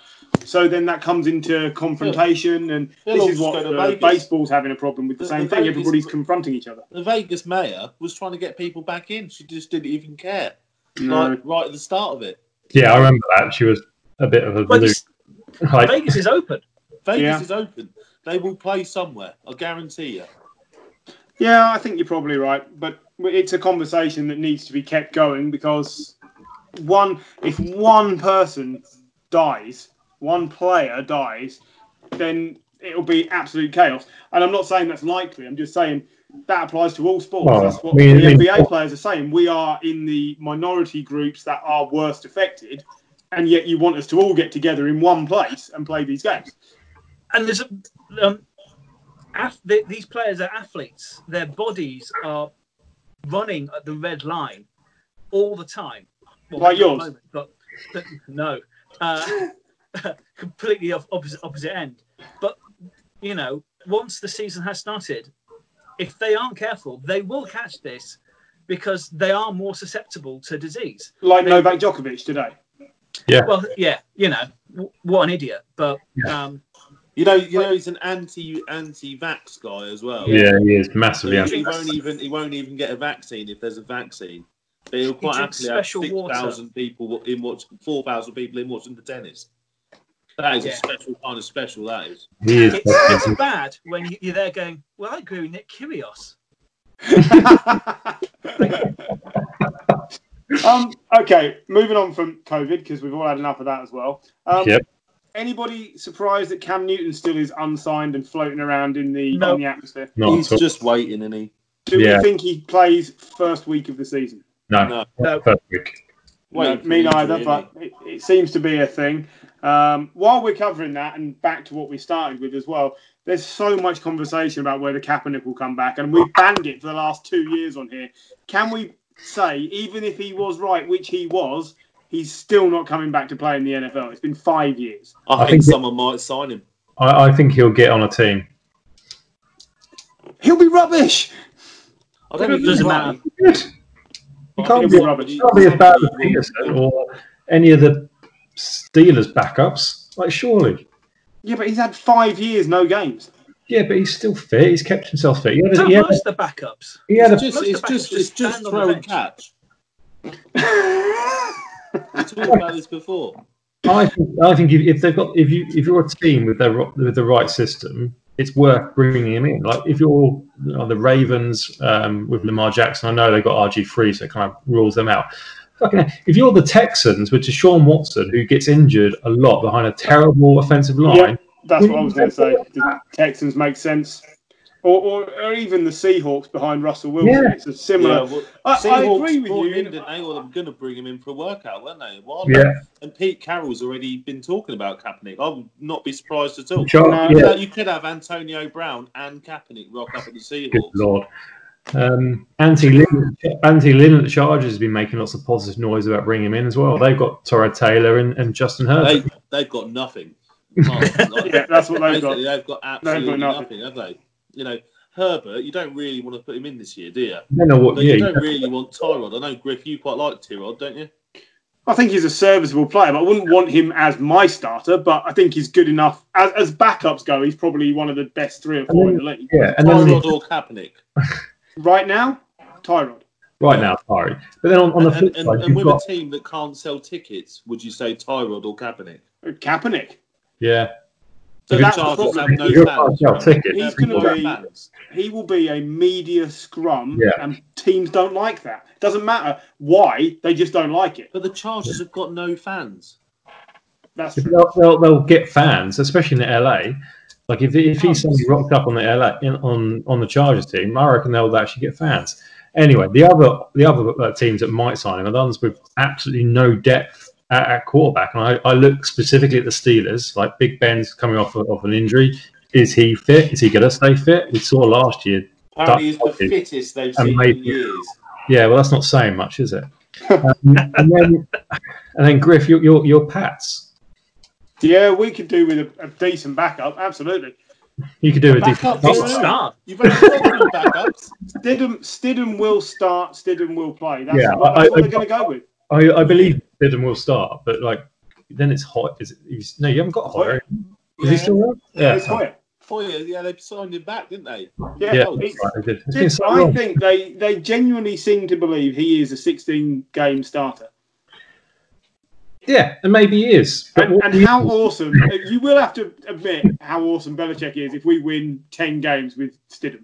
So then that comes into confrontation, and They'll this is what go uh, Vegas. baseball's having a problem with the The- same the thing. Vegas- Everybody's confronting each other. the vegas mayor was trying to get people back in she just didn't even care No. like right at the start of it Yeah, I remember that. She was a bit of a But blue. this, Like, Vegas is open. vegas Yeah. is open they will play somewhere i guarantee you Yeah, I think you're probably right, but it's a conversation that needs to be kept going because one, if one person dies, one player dies, then it'll be absolute chaos. And I'm not saying that's likely. I'm just saying that applies to all sports. Well, that's what I mean- the I mean- NBA players are saying. We are in the minority groups that are worst affected, and yet you want us to all get together in one place and play these games. and there's um, these players are athletes. Their bodies are running at the red line all the time. Well, Like not at the yours? moment, but, but no, uh, [laughs] completely off, opposite opposite end. But you know, once the season has started, if they aren't careful, they will catch this because they are more susceptible to disease. Like Novak Djokovic today. Well, yeah, you know, w- what an idiot. But Yeah. um, you know you know he's an anti anti-vax guy as well yeah, he is So massively. he, anti- he won't even he won't even get a vaccine if there's a vaccine. But he'll quite drinks happily have special six people in watch four thousand people in watching the tennis. That is Yeah. a special kind of special. That is. He is. It's, it's bad when you- you're there going, well, I agree with Nick Kyrgios. [laughs] um, okay, moving on from COVID because we've all had enough of that as well. Um, Yep. Anybody surprised that Cam Newton still is unsigned and floating around in the No. in the atmosphere? Not He's just waiting, and he. Do Yeah. we think he plays first week of the season? No, No. No. first week. Waiting No, me neither, isn't but it, it seems to be a thing. Um, while we're covering that, and back to what we started with as well, there's so much conversation about whether Kaepernick will come back, and we've banned it for the last two years on here. Can we say, even if he was right, which he was, he's still not coming back to play in the NFL? It's been five years. I, I think, think it- someone might sign him. I, I think he'll get on a team. He'll be rubbish. I don't think Doesn't he'll matter. play. Good. I can't be he'll- rubbish. He can't be as bad as Peterson or any of the Steelers backups. Like, surely. Yeah, but he's had five years, no games. Yeah, but he's still fit. He's kept himself fit. He had, So a, he had, most of the backups. he had a just, Most it's the just, it's just just stand on the throw and catch. We talked about this before. I think, I think if, if they've got if you if you're a team with their with the right system, it's worth bringing him in. Like if you're you know, the Ravens um, with Lamar Jackson, I know they've got RG three, so it kind of rules them out. Fucking if you're the Texans with Deshaun Watson, who gets injured a lot behind a terrible offensive line, That's what I was going to say. The Texans make sense. Or, or, or even the Seahawks behind Russell Wilson. Yeah. It's a similar. Yeah, well, I- I agree with you. him in, didn't they? Or they were going to bring him in for a workout, weren't they? a yeah, ago? And Pete Carroll's already been talking about Kaepernick. I would not be surprised at all. Char- No, You yeah, know, You could have Antonio Brown and Kaepernick rock up at the Seahawks. good lord. Um, Anthony Lynn, Anthony Lynn at the Chargers has been making lots of positive noise about bringing him in as well. They've got Tyrod Taylor and, and Justin Herbert. They, they've got nothing. Like, like, [laughs] Yeah, that's what they've got. basically, They've got absolutely nothing. nothing. have they? You know, Herbert, you don't really want to put him in this year, do you? No, don't know what. But Yeah, you don't really want Tyrod. I know, Griff, you quite like Tyrod, don't you? I think he's a serviceable player, but I wouldn't want him as my starter. But I think he's good enough. As, as backups go, he's probably one of the best three or four in the league. yeah, and then Tyrod or Kaepernick? [laughs] Right now, Tyrod. right now, sorry. But then on, on the And, flip and, side, and you've with got a team that can't sell tickets, would you say Tyrod or Kaepernick? Kaepernick. Yeah. So that's the problem. no fans. trying to sell tickets, He's gonna be- fans. He will be a media scrum, Yeah. and teams don't like that. Doesn't matter why, they just don't like it. But the Chargers have got no fans. That's true. They'll, they'll, they'll get fans, especially in the LA. Like if, if he's suddenly rocked up on the LA in, on on the Chargers team, I reckon they'll actually get fans. Anyway, the other the other uh, teams that might sign him are the ones with absolutely no depth at, at quarterback. And I, I look specifically at the Steelers. Like Big Ben's coming off of, of an injury. Is he fit? Is he going to stay fit? We saw last year. Apparently, he's the fittest they've And seen in years. Yeah, well, that's not saying much, is it? [laughs] um, and then and then Griff, your your, your Pats. Yeah, we could do with a, a decent backup. Absolutely. You could do a Backup, different. yeah. Decent start. You've only got backups. Stidham, Stidham will start. Stidham will play. That's, Yeah, what, I- that's what I- they're going to go with. I, I believe Bidden will start, but like then it's hot. Is it? He's, no, you haven't got Hoyer. Is he still there? It's Hoyer. Hoyer, yeah, they signed him back, didn't they? Yeah, Yeah, it's- right, they did. It's been so I think they, they genuinely seem to believe he is a 16 game starter. Yeah, and maybe he is. But And, and do how awesome, uh, you will have to admit how awesome Belichick is if we win 10 games with Stidham.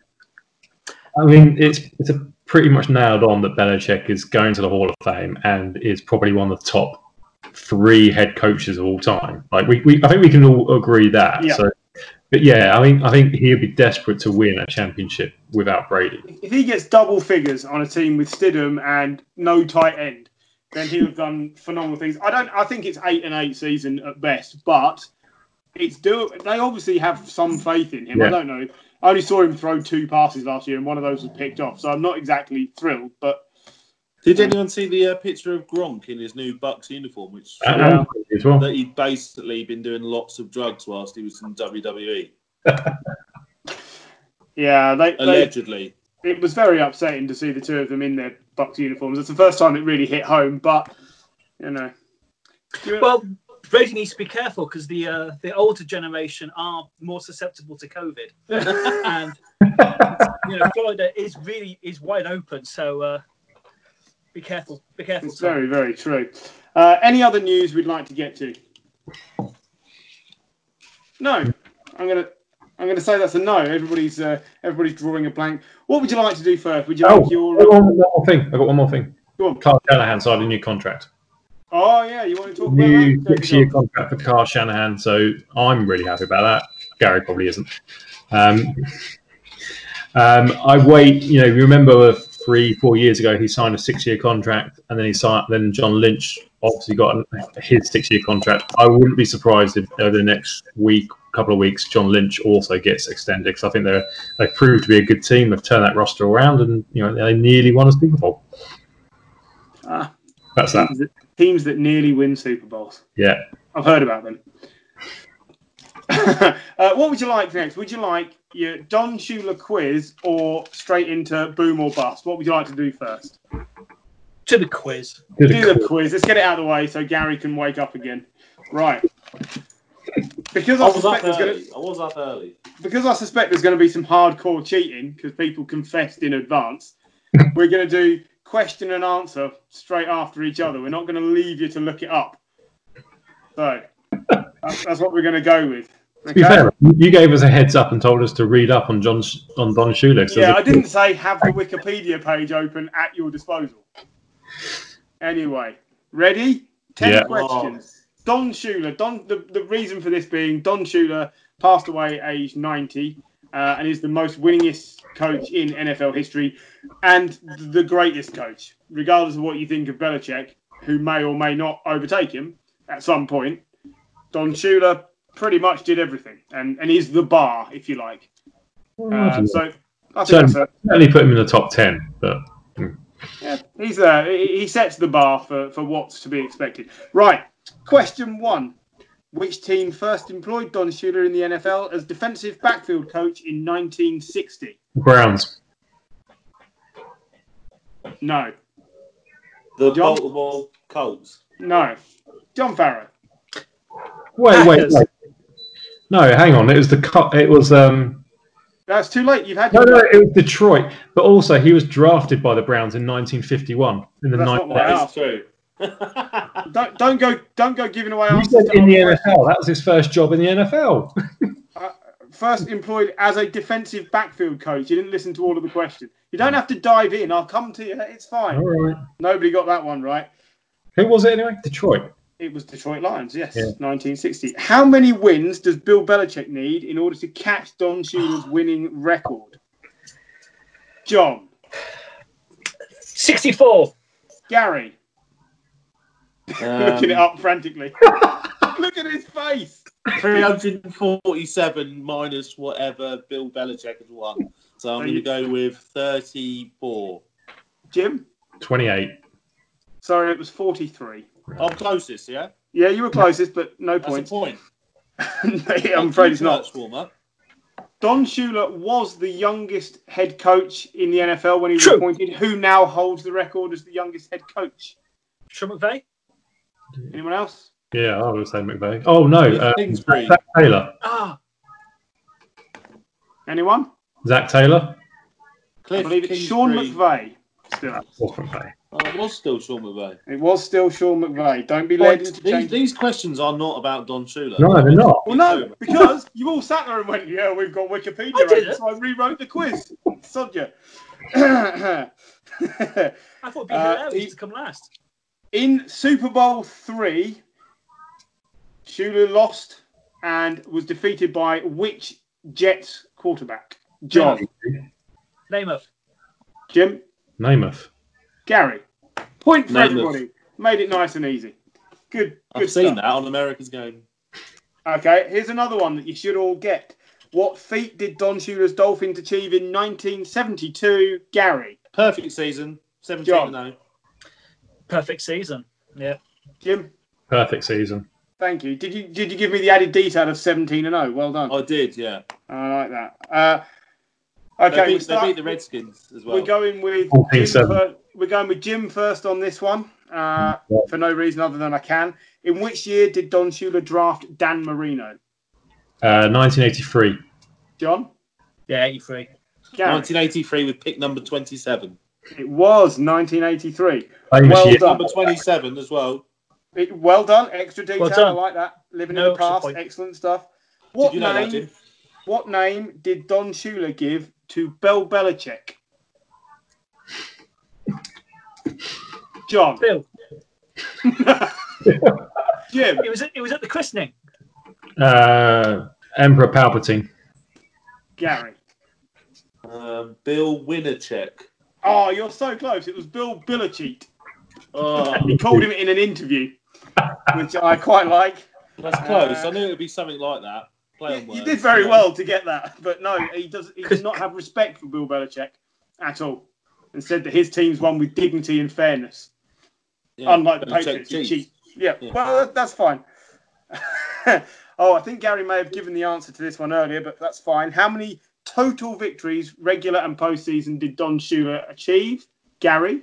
I mean, it's it's a pretty much nailed on that Belichick is going to the Hall of Fame and is probably one of the top three head coaches of all time. Like we, we I think we can all agree that. Yeah. So, but yeah, I mean, I think he'd be desperate to win a championship without Brady. If he gets double figures on a team with Stidham and no tight end, then he'll have done phenomenal things. I don't. I think it's eight and eight season at best, but it's do. They obviously have some faith in him. I don't know. I only saw him throw two passes last year, and one of those was picked off. So I'm not exactly thrilled, but Did anyone see the uh, picture of Gronk in his new Bucs uniform, which And Yeah. As well. that he'd basically been doing lots of drugs whilst he was in WWE, [laughs] yeah, they, they allegedly. it was very upsetting to see the two of them in their Bucs uniforms. It's the first time it really hit home, but you know. Well, Brady needs to be careful because the uh, the older generation are more susceptible to COVID, [laughs] and you know Florida is really is wide open. So uh, be careful. Be careful. it's Tom. very, very true. Uh, any other news we'd like to get to? No, I'm gonna. I'm going to say that's a no. Everybody's uh, everybody's drawing a blank. What would you like to do first? Would you Oh, like I've your? got one more thing. I've got one more thing. Go on. Kyle Shanahan signed a new contract. Oh yeah, you want to talk about New that? six-year contract for Kyle Shanahan, so I'm really happy about that. Gary probably isn't. Um, um, I wait. You know, you remember three, four years ago, he signed a six-year contract, and then he signed. Then John Lynch obviously got his six-year contract. I wouldn't be surprised if over the next week, couple of weeks, John Lynch also gets extended because I think they're they proved to be a good team. They've turned that roster around, and you know they nearly won a Super Bowl. Ah, That's that. Teams, that, nearly win Super Bowls. Yeah. I've heard about them. [laughs] uh, what would you like next? Would you like your Don Shula quiz or straight into boom or bust? What would you like to do first? To the quiz. Good Do the quiz. Let's get it out of the way so Gary can wake up again. Right. Because I I was up suspect there's going early. to I was up early. because I suspect there's going to be some hardcore cheating because people confessed in advance. we're going to do question and answer straight after each other. We're not going to leave you to look it up. So that's, that's what we're going to go with. To be fair, you gave us a heads up and told us to read up on John on Don Shula. so Yeah, I didn't say have the Wikipedia page open at your disposal. Anyway, ready? Ten Yeah. questions. Don Shula. Don. The, the reason for this being Don Shula passed away aged 90 uh, and is the most winningest coach in NFL history and the greatest coach, regardless of what you think of Belichick, who may or may not overtake him at some point. Don Shula pretty much did everything and, and is the bar, if you like. Uh, so I think So- that's a, certainly put him in the top ten, but yeah, he's there. He he sets the bar for, for what's to be expected. Right. Question one. Which team first employed Don Shula in the NFL as defensive backfield coach in 1960? Browns. No. The John? Baltimore Colts. No. John Farrow. Wait, wait, wait. No, hang on. It was the cut. It was um. That's too late. You've had No, no, it was Detroit. But also, he was drafted by the Browns in 1951. In the That's ninth. not what I That asked. true. Don't, don't go don't go giving away You answers. said in the other questions. NFL. That was his first job in the NFL. [laughs] Uh, first employed as a defensive backfield coach. You didn't listen to all of the questions. You don't have to dive in. I'll come to you. It's fine. All right. Nobody got that one right. Who was it anyway? Detroit. It was Detroit Lions, yes, Yeah. 1960. How many wins does Bill Belichick need in order to catch Don Shula's [sighs] winning record? John, 64. Gary, looking it um, up frantically. [laughs] Look at his face. 347 minus whatever Bill Belichick has won. So I'm going to go with 34. Jim, 28. sorry, it was 43. I'm closest, yeah? Yeah, you were closest, but no That's points. a point. [laughs] I'm afraid it's not. Warmer. Don Shula was the youngest head coach in the NFL when he was True. appointed. Who now holds the record as the youngest head coach? Sean McVay? Anyone else? Yeah, I would say McVay. Oh no, Cliff uh, Zac Taylor. Ah, Anyone? Zac Taylor. I Cliff believe it's Sean Kingsbury. McVay. Still. Or McVay. Oh, it was still Sean McVay. It was still Sean McVay. Don't be led into These, these questions are not about Don Shula. No, they're not. Well, no, because you all sat there and went, "Yeah, we've got Wikipedia," I open, didn't. so I rewrote the quiz. [laughs] Sod ya. I thought it'd be Uh, hilarious he- to come last. In Super Bowl three, Shula lost and was defeated by which Jets quarterback? John, Namath. Jim, Namath. Gary. Point for Namath. everybody. Made it nice and easy. Good. good I've seen stuff. that on America's Game. Okay, here's another one that you should all get. What feat did Don Shula's Dolphins achieve in 1972? Gary, Perfect season. 17 John. And 0. Perfect season. Yeah. Jim, Perfect season. thank you. Did you did you give me the added detail of 17 and 0? Well done. I did, yeah. I like that. Uh, They, okay, we beat, they beat the Redskins as well. we're going with 14-7. Jim fir- we're going with Jim first on this one uh, Yeah. for no reason other than I can. In which year did Don Shula draft Dan Marino? Uh, 1983. John, Yeah, 83. Gary, 1983 with pick number 27. It was 1983. Famous Well year. done. Number 27 as well. It, well done, extra detail. Well done. I like that. Living in the past, excellent stuff. What Did you know that, name? What name did Don Shula give to Bill Belichick? John. Bill, [laughs] Jim. it was at, it was at the christening. Uh, Emperor Palpatine. Gary. Um, Bill Winnercheck. Oh, you're so close. It was Bill Belichick. Oh, He called him in an interview, which I quite like. that's close. Uh, I knew it would be something like that. Play You, you did very Yeah. well to get that, but no, he does. He does not have respect for Bill Belichick at all, and said that his team's won with dignity and fairness, Yeah. unlike the Patriots. cheat. Yeah, Yeah. well, that- that's fine. [laughs] oh, I think Gary may have given the answer to this one earlier, but that's fine. How many total victories, regular and postseason, did Don Shula achieve? Gary,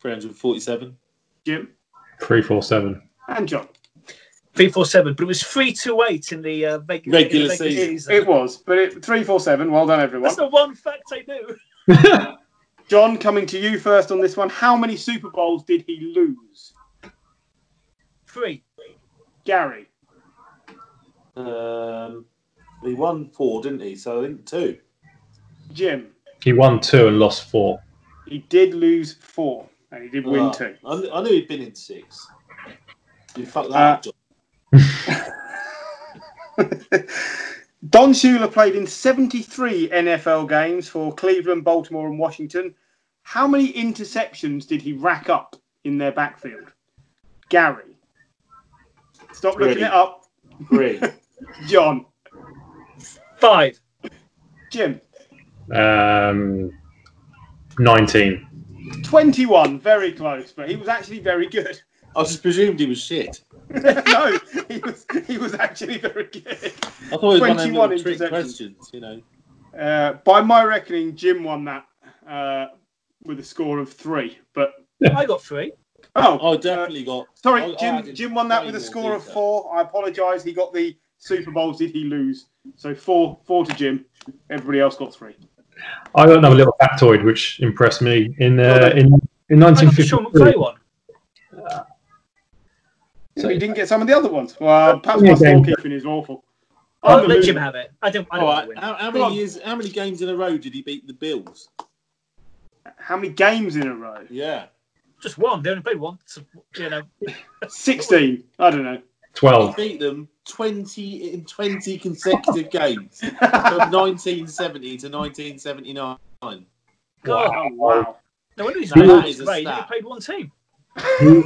347. Jim, Three four seven. and John. Three four seven, but it was three two eight in the uh, regular, Regular in the season. It was, but it, three, four, seven. Well done, everyone. That's the one fact I knew. [laughs] John, coming to you first on this one. How many Super Bowls did he lose? Three. Gary, Um, he won four, didn't he? So I think two. Jim. He won two and lost four. He did lose four, and he did win Ah, two. I, I knew he'd been in six. You fucked that Uh, up, John. [laughs] Don Shula played in 73 NFL games for Cleveland, Baltimore, and Washington. How many interceptions did he rack up in their backfield? Gary. Stop looking it up. Three. [laughs] John. Five. Jim. Um, Nineteen. 21. Very close, but he was actually very good. I just presumed he was shit. [laughs] no, he was he was actually very good. I thought it was one of 21 little trick questions, you know. Uh, by my reckoning, Jim won that uh, with a score of three. But [laughs] I got three. oh, I definitely got. Sorry, I- I Jim. added Jim won that with a score of four. I apologise. He got the Super Bowls. Did he lose? So four, four to Jim. Everybody else got three. I got another little factoid which impressed me in Go uh, in in I got the Sean 1953. McVay one. So you didn't get some of the other ones. Well, perhaps Yeah, my game. scorekeeping is awful. I'll let loser. Jim have it. I don't. I don't All want right. to win. How, how many years? How many games in a row did he beat the Bills? How many games in a row? Yeah. Just one. They only played one. So, you know. [laughs] Sixteen. I don't know. He Twelve. beat them twenty in twenty consecutive [laughs] games from 1970 to 1979. God. Oh, wow. No wonder he's That not is a great. He stat. played one team. [laughs]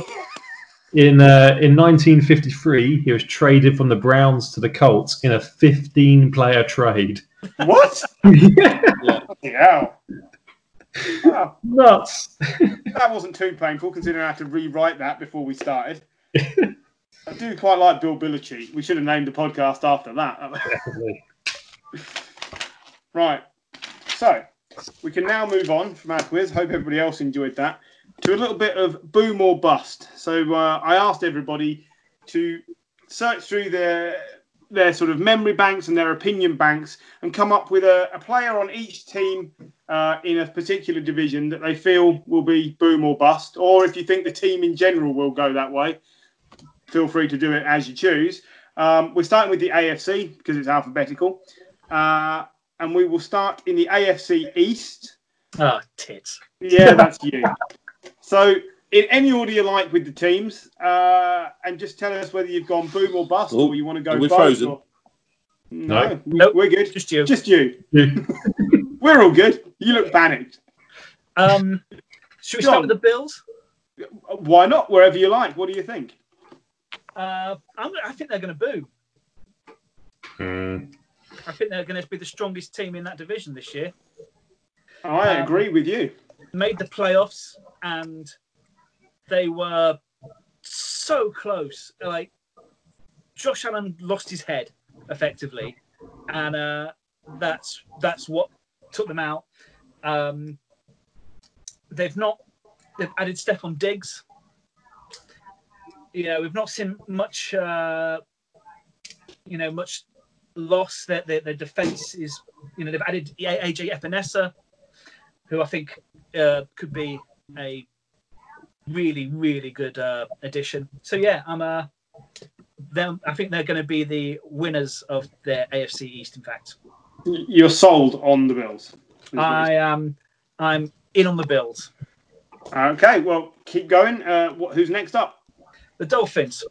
In uh, in 1953, he was traded from the Browns to the Colts in a 15-player trade. What? [laughs] Yeah. Yeah. Wow. Nuts. That wasn't too painful considering I had to rewrite that before we started. I do quite like Bill Belichick. We should have named the podcast after that. [laughs] Right. So we can now move on from our quiz. Hope everybody else enjoyed that. To a little bit of boom or bust. So uh, I asked everybody to search through their their sort of memory banks and their opinion banks and come up with a, a player on each team uh, in a particular division that they feel will be boom or bust. Or if you think the team in general will go that way, feel free to do it as you choose. Um, we're starting with the AFC because it's alphabetical. Uh, and we will start in the AFC East. Oh, tits. Yeah, [laughs] that's you. So, in any order you like with the teams, uh, and just tell us whether you've gone boom or bust, Oh, or you want to go are we both. frozen? Or... No, No. Nope. we're good. Just you. Just you. [laughs] We're all good. You look panicked. Um, should we John. start with the Bills? Why not? Wherever you like. What do you think? Uh, I'm, I think they're going to boo. Hmm. I think they're going to be the strongest team in that division this year. I Um, agree with you. Made the playoffs and they were so close. Like Josh Allen lost his head effectively, and uh, that's that's what took them out. Um, they've not they've added Stefon Diggs. You know, we've not seen much. Uh, you know, much loss. Their, their their defense is. You know, they've added AJ Epenesa, who I think uh, could be a really really good uh, addition. So yeah, I'm uh, them. I think they're going to be the winners of their AFC East. In fact, You're sold on the Bills. I am. I'm in on the Bills. Okay, well, keep going. Uh, what, who's next up? The Dolphins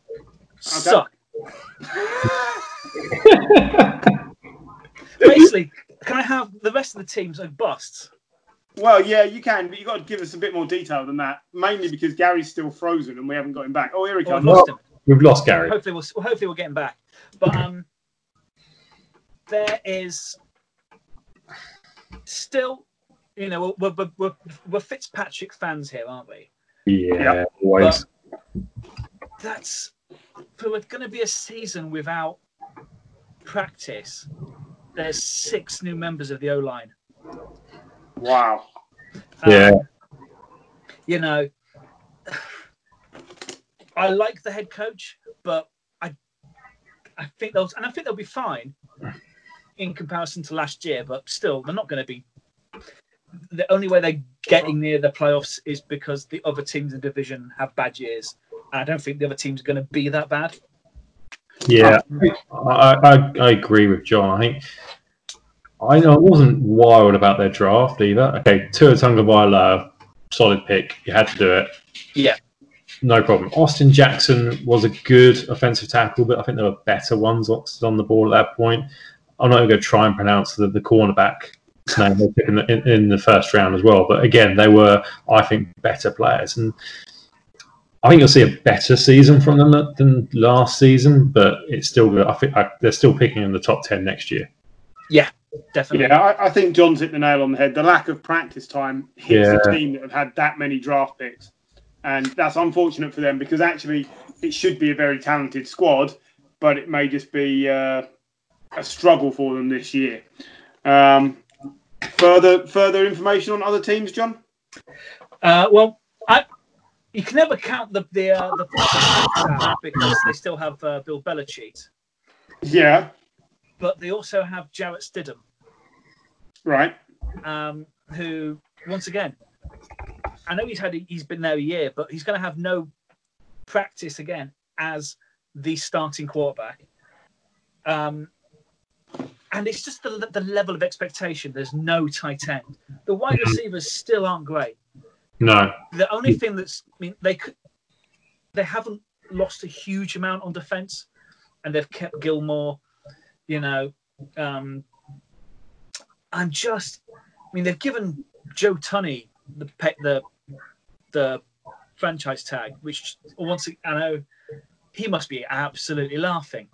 suck. [laughs] Basically, can I have the rest of the teams are busts? Well, yeah, you can, but you've got to give us a bit more detail than that. Mainly because Gary's still frozen and we haven't got him back. Oh, here he Oh, I've comes. lost him. We've lost Gary. Hopefully, we'll, well, hopefully we'll get him back. But um, there is still, you know, we're, we're, we're, we're Fitzpatrick fans here, aren't we? Yeah, always. That's for going to be a season without practice. There's six new members of the O line. Wow. Um, yeah. you know, [sighs] I like the head coach, but I, I think they'll, and I think they'll be fine in comparison to last year. But still, they're not going to be. The only way they're getting near the playoffs is because the other teams in the division have bad years. I don't think the other team's going to be that bad. Yeah, I, I, I agree with John. I think I wasn't wild about their draft either. Okay, Tua Tagovailoa, solid pick. You had to do it. Yeah. No problem. Austin Jackson was a good offensive tackle, but I think there were better ones on the ball at that point. I'm not even going to try and pronounce the, the cornerback name in the, in, in the first round as well. But again, they were, I think, better players. And I think you'll see a better season from them than last season, but it's still. I think I, they're still picking in the top 10 next year. Yeah, definitely. Yeah, I, I think John's hit the nail on the head. The lack of practice time hits Yeah. a team that have had that many draft picks. And that's unfortunate for them because actually it should be a very talented squad, but it may just be uh, a struggle for them this year. Um, further further information on other teams, John? Uh, well, I, you can never count the the uh, the because they still have uh, Bill Belichick, Yeah, but they also have Jarrett Stidham, right. um, who once again, I know he's had he's been there a year, but he's going to have no practice again as the starting quarterback. Um, and it's just the, the level of expectation. There's no tight end. The wide receivers still aren't great. No. the only thing that's I mean they could they haven't lost a huge amount on defense and they've kept Gilmore, you know. Um I'm just I mean they've given Joe Thuney the pe- the the franchise tag, which once I know he must be absolutely laughing.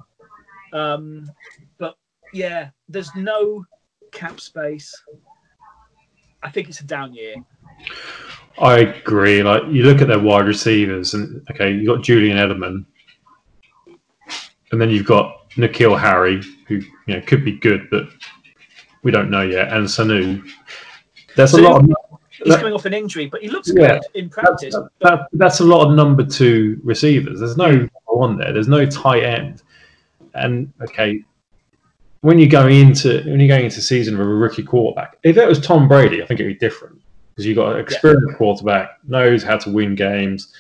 Um but yeah, there's no cap space. I think it's a down year. I agree. Like you look at their wide receivers, and okay, you've got Julian Edelman, and then you've got N'Keal Harry, who you know could be good, but we don't know yet, and Sanu. There's a lot. Of, He's That- coming off an injury, but he looks Yeah, good in practice. that, that's a lot of number two receivers. There's no one there. There's no tight end, and okay, when you're going into when you're going into season with a rookie quarterback, if it was Tom Brady, I think it'd be different because you've got an experienced quarterback, knows how to win games,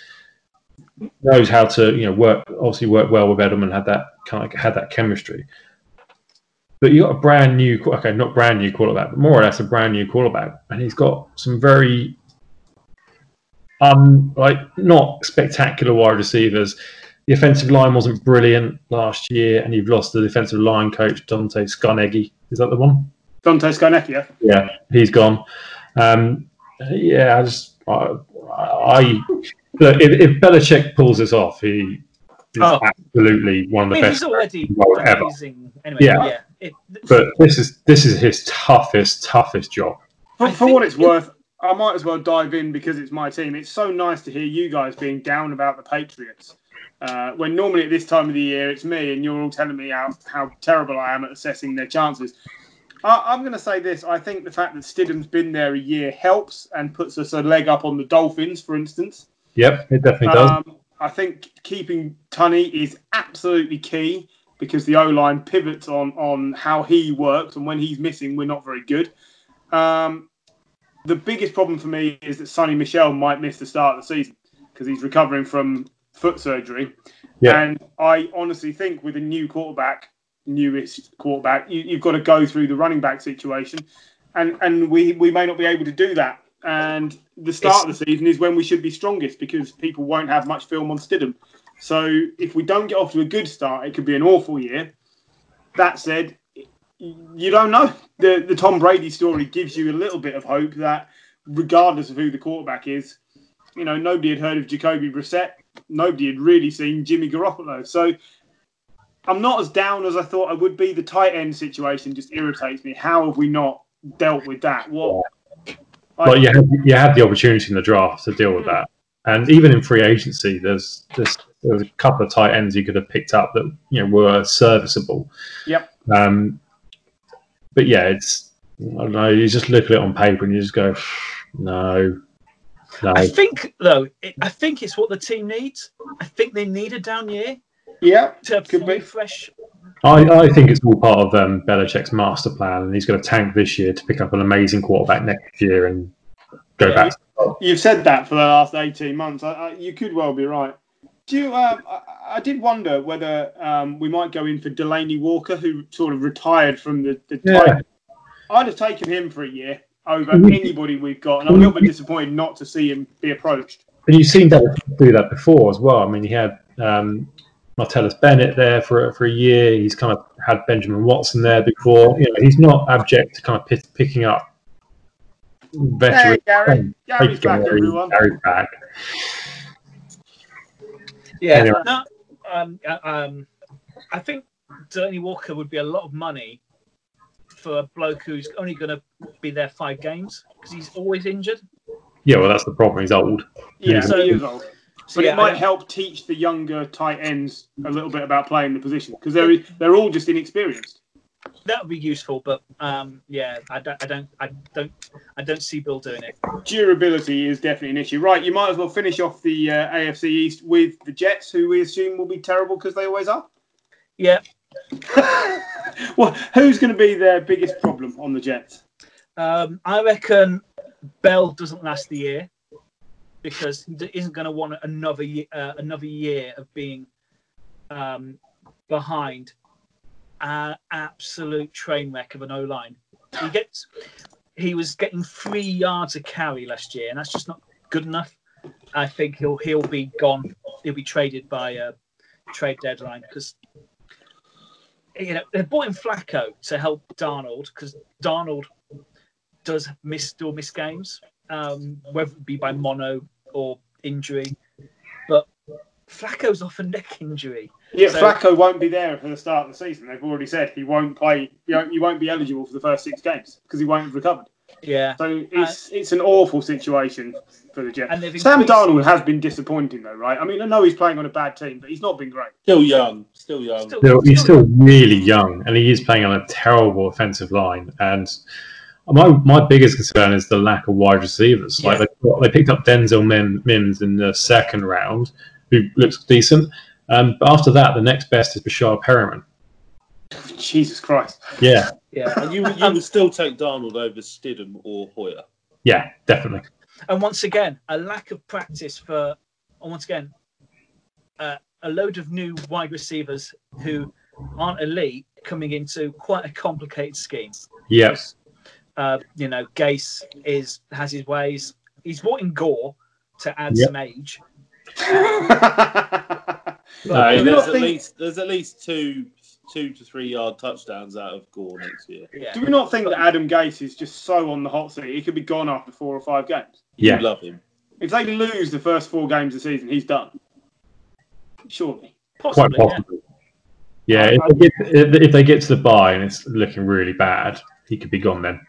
knows how to you know work obviously work well with Edelman, had that kind of had that chemistry. But you got a brand new, okay, not brand new quarterback, but more or less a brand new quarterback, and he's got some very um, like not spectacular wide receivers. The offensive line wasn't brilliant last year, and you've lost the defensive line coach Dante Scarnecchia. Is that the one? Dante Scarnecchia. Yeah, he's gone. Um, yeah, I just I, I look if, if Belichick pulls this off, he is Oh. absolutely one of I the mean, best. he's already role ever. amazing. Anyway, Yeah. yeah. It, But this is this is his toughest toughest job. For, for what it's it- worth, I might as well dive in because it's my team. It's so nice to hear you guys being down about the Patriots. Uh, when normally at this time of the year it's me and you're all telling me how, how terrible I am at assessing their chances. I, I'm going to say this. I think the fact that Stidham's been there a year helps and puts us a leg up on the Dolphins, for instance. Yep, it definitely does. Um, I think keeping Thuney is absolutely key because the O line pivots on on how he works, and when he's missing, we're not very good. Um, the biggest problem for me is that Sony Michel might miss the start of the season because he's recovering from foot surgery. Yeah. And I honestly think with a new quarterback, newest quarterback, you, you've got to go through the running back situation. And and we, we may not be able to do that. And the start of the season is when we should be strongest because people won't have much film on Stidham. So if we don't get off to a good start, it could be an awful year. That said, you don't know. The the Tom Brady story gives you a little bit of hope that regardless of who the quarterback is, you know, nobody had heard of Jacoby Brissett. Nobody had really seen Jimmy Garoppolo. So I'm not as down as I thought I would be. The tight end situation just irritates me. How have we not dealt with that? What? Well, you had, you had the opportunity in the draft to deal with that, and even in free agency, there's there's there was a couple of tight ends you could have picked up that you know were serviceable. Yep. Um, but yeah, it's I don't know. You just look at it on paper and you just go, no, no. I think though, it, I think it's what the team needs. I think they need a down year Yeah, to Could be. refresh. I, I think it's all part of um, Belichick's master plan, and he's going to tank this year to pick up an amazing quarterback next year and go Yeah, back. you've said that for the last 18 months. I, I, you could well be right. Do you, um, I, I did wonder whether um, we might go in for Delanie Walker, who sort of retired from the, the Yeah. tight I'd have taken him for a year over Mhm. anybody we've got, and I'm a little bit disappointed not to see him be approached. And you've seen that do that before as well. I mean, he had um, Martellus Bennett there for for a year. He's kind of had Benjamin Watson there before. You know, he's not abject to kind of pick, picking up Hey, veteran. Gary. Gary's back, Gary- everyone. Gary's back. Yeah. Anyway. No, um, uh, um, I think Delanie Walker would be a lot of money for a bloke who's only going to be there five games because he's always injured. Yeah, well, that's the problem. He's old. Yeah, So- he is old. But yeah, it might help teach the younger tight ends a little bit about playing the position because they're they're all just inexperienced. that would be useful. But um, yeah, I don't, I don't, I don't, I don't see Bill doing it. Durability is definitely an issue. Right, you might as well finish off the uh, AFC East with the Jets, who we assume will be terrible because they always are. Yeah. [laughs] well, who's going to be their biggest problem on the Jets? Um, I reckon Bell doesn't last the year because he isn't going to want another uh, another year of being um, behind an absolute train wreck of an O line. He gets he was getting three yards a carry last year, and that's just not good enough. I think he'll he'll be gone. He'll be traded by a trade deadline because you know they bought in Flacco to help Darnold because Darnold does miss still miss games, um, whether it be by mono or injury. But Flacco's off a neck injury. Yeah, So- Flacco won't be there for the start of the season. They've already said he won't play. You won't, you won't be eligible for the first six games because he won't have recovered. Yeah, So it's it's an awful situation for the Jets. And they've Sam Darnold has been disappointing though, right? I mean, I know he's playing on a bad team, but he's not been great. Still young. Still young. Still- Still, he's still really young, and he is playing on a terrible offensive line. And my my biggest concern is the lack of wide receivers. Like they, they picked up Denzel Mim, Mims in the second round, who looks decent. Um, but after that, the next best is Breshad Perriman. Jesus Christ. Yeah, yeah. And you, you would still take Darnold over Stidham or Hoyer. yeah, definitely. And once again, a lack of practice for, and once again, uh, a load of new wide receivers who aren't elite coming into quite a complicated scheme. Yes, Uh, you know, Gase is has his ways. He's brought in Gore to add Yep. some age. [laughs] Do Uh, there's not at think- least there's at least two two to three yard touchdowns out of Gore next year. Yeah. Do we not think that Adam Gase is just so on the hot seat? He could be gone after four or five games. You yeah. love him. If they lose the first four games of the season, he's done. Surely. quite Possibly, yeah. Yeah, if they, get, if, if they get to the bye and it's looking really bad, he could be gone then.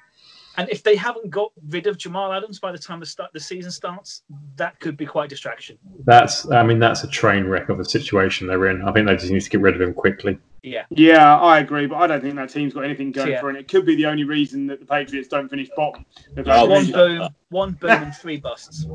And if they haven't got rid of Jamal Adams by the time the start the season starts, that could be quite a distraction. That's, I mean, that's a train wreck of a situation they're in. I think they just need to get rid of him quickly. Yeah. Yeah, I agree, but I don't think that team's got anything going Yeah. for it. It could be the only reason that the Patriots don't finish bottom. They've Oh, One boom, one boom, and three busts.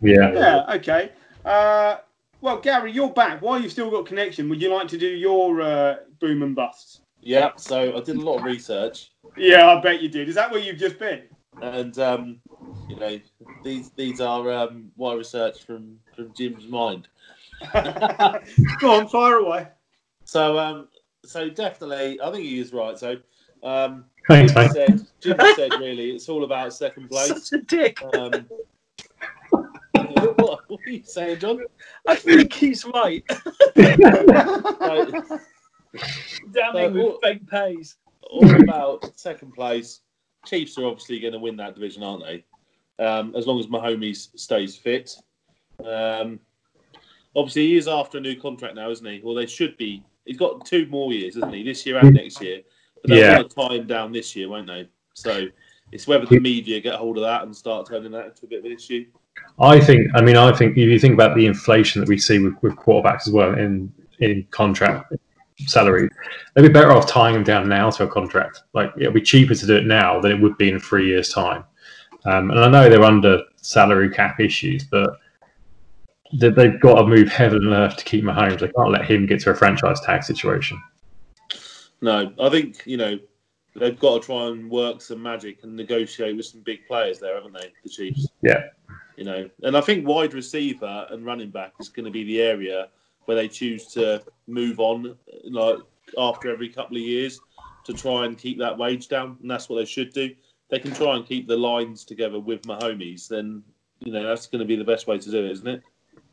Yeah. Yeah, okay. Uh, well, Gary, you're back. While you've still got connection, would you like to do your uh, boom and busts? Yeah. So I did a lot of research, Yeah, I bet you did. Is that where you've just been? and um, you know these these are um, what I researched from from Jim's mind. [laughs] Go on, fire away. So, um, so definitely, I think he is right. So, um, Thanks, Jimmy mate. said, Jimmy said, really, it's all about second place. Such a dick. Um, [laughs] what, what are you saying, John? I think he's right. Like, Damning Uh, with fake pays. All about second place. Chiefs are obviously going to win that division, aren't they? Um, as long as Mahomes stays fit. Um, obviously, he is after a new contract now, isn't he? Well, they should be. He's got two more years, isn't he? This year and next year. But they'll Yeah. tie him down this year, won't they? So it's whether the media get hold of that and start turning that into a bit of an issue. I think. I mean, I think if you think about the inflation that we see with, with quarterbacks as well in in contract salaries, they'd be better off tying them down now to a contract. Like it'll be cheaper to do it now than it would be in three years' time. Um, and I know they're under salary cap issues, but they- they've got to move heaven and earth to keep Mahomes. They can't let him get to a franchise tag situation. No, I think you know they've got to try and work some magic and negotiate with some big players there, haven't they? The Chiefs. Yeah. You know, and I think wide receiver and running back is going to be the area where they choose to move on, like after every couple of years, to try and keep that wage down, and that's what they should do. They can try and keep the lines together with Mahomes, then you know that's going to be the best way to do it, isn't it?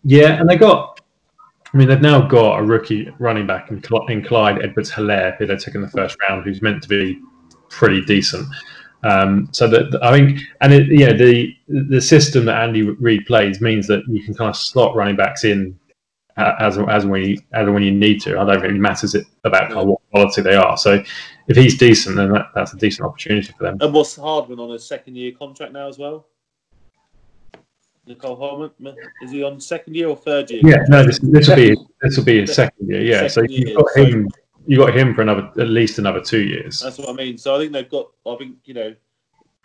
Yeah, and they got. I mean, they've now got a rookie running back in, in Clyde Edwards Helaire, who they took in the first round, who's meant to be pretty decent. Um, so that I think, and it, yeah, the the system that Andy Reid plays means that you can kind of slot running backs in as as when you as when you need to. I don't think it matters it about what quality they are. So if he's decent, then that, that's a decent opportunity for them. And what's Hardman on a second year contract now as well? Mecole Hardman is he on second year or third year? Yeah, no, this this will be this will be his second year. Yeah, so Second you've year, got so- him. You got him for another at least another two years. That's what I mean. So I think they've got. I think you know,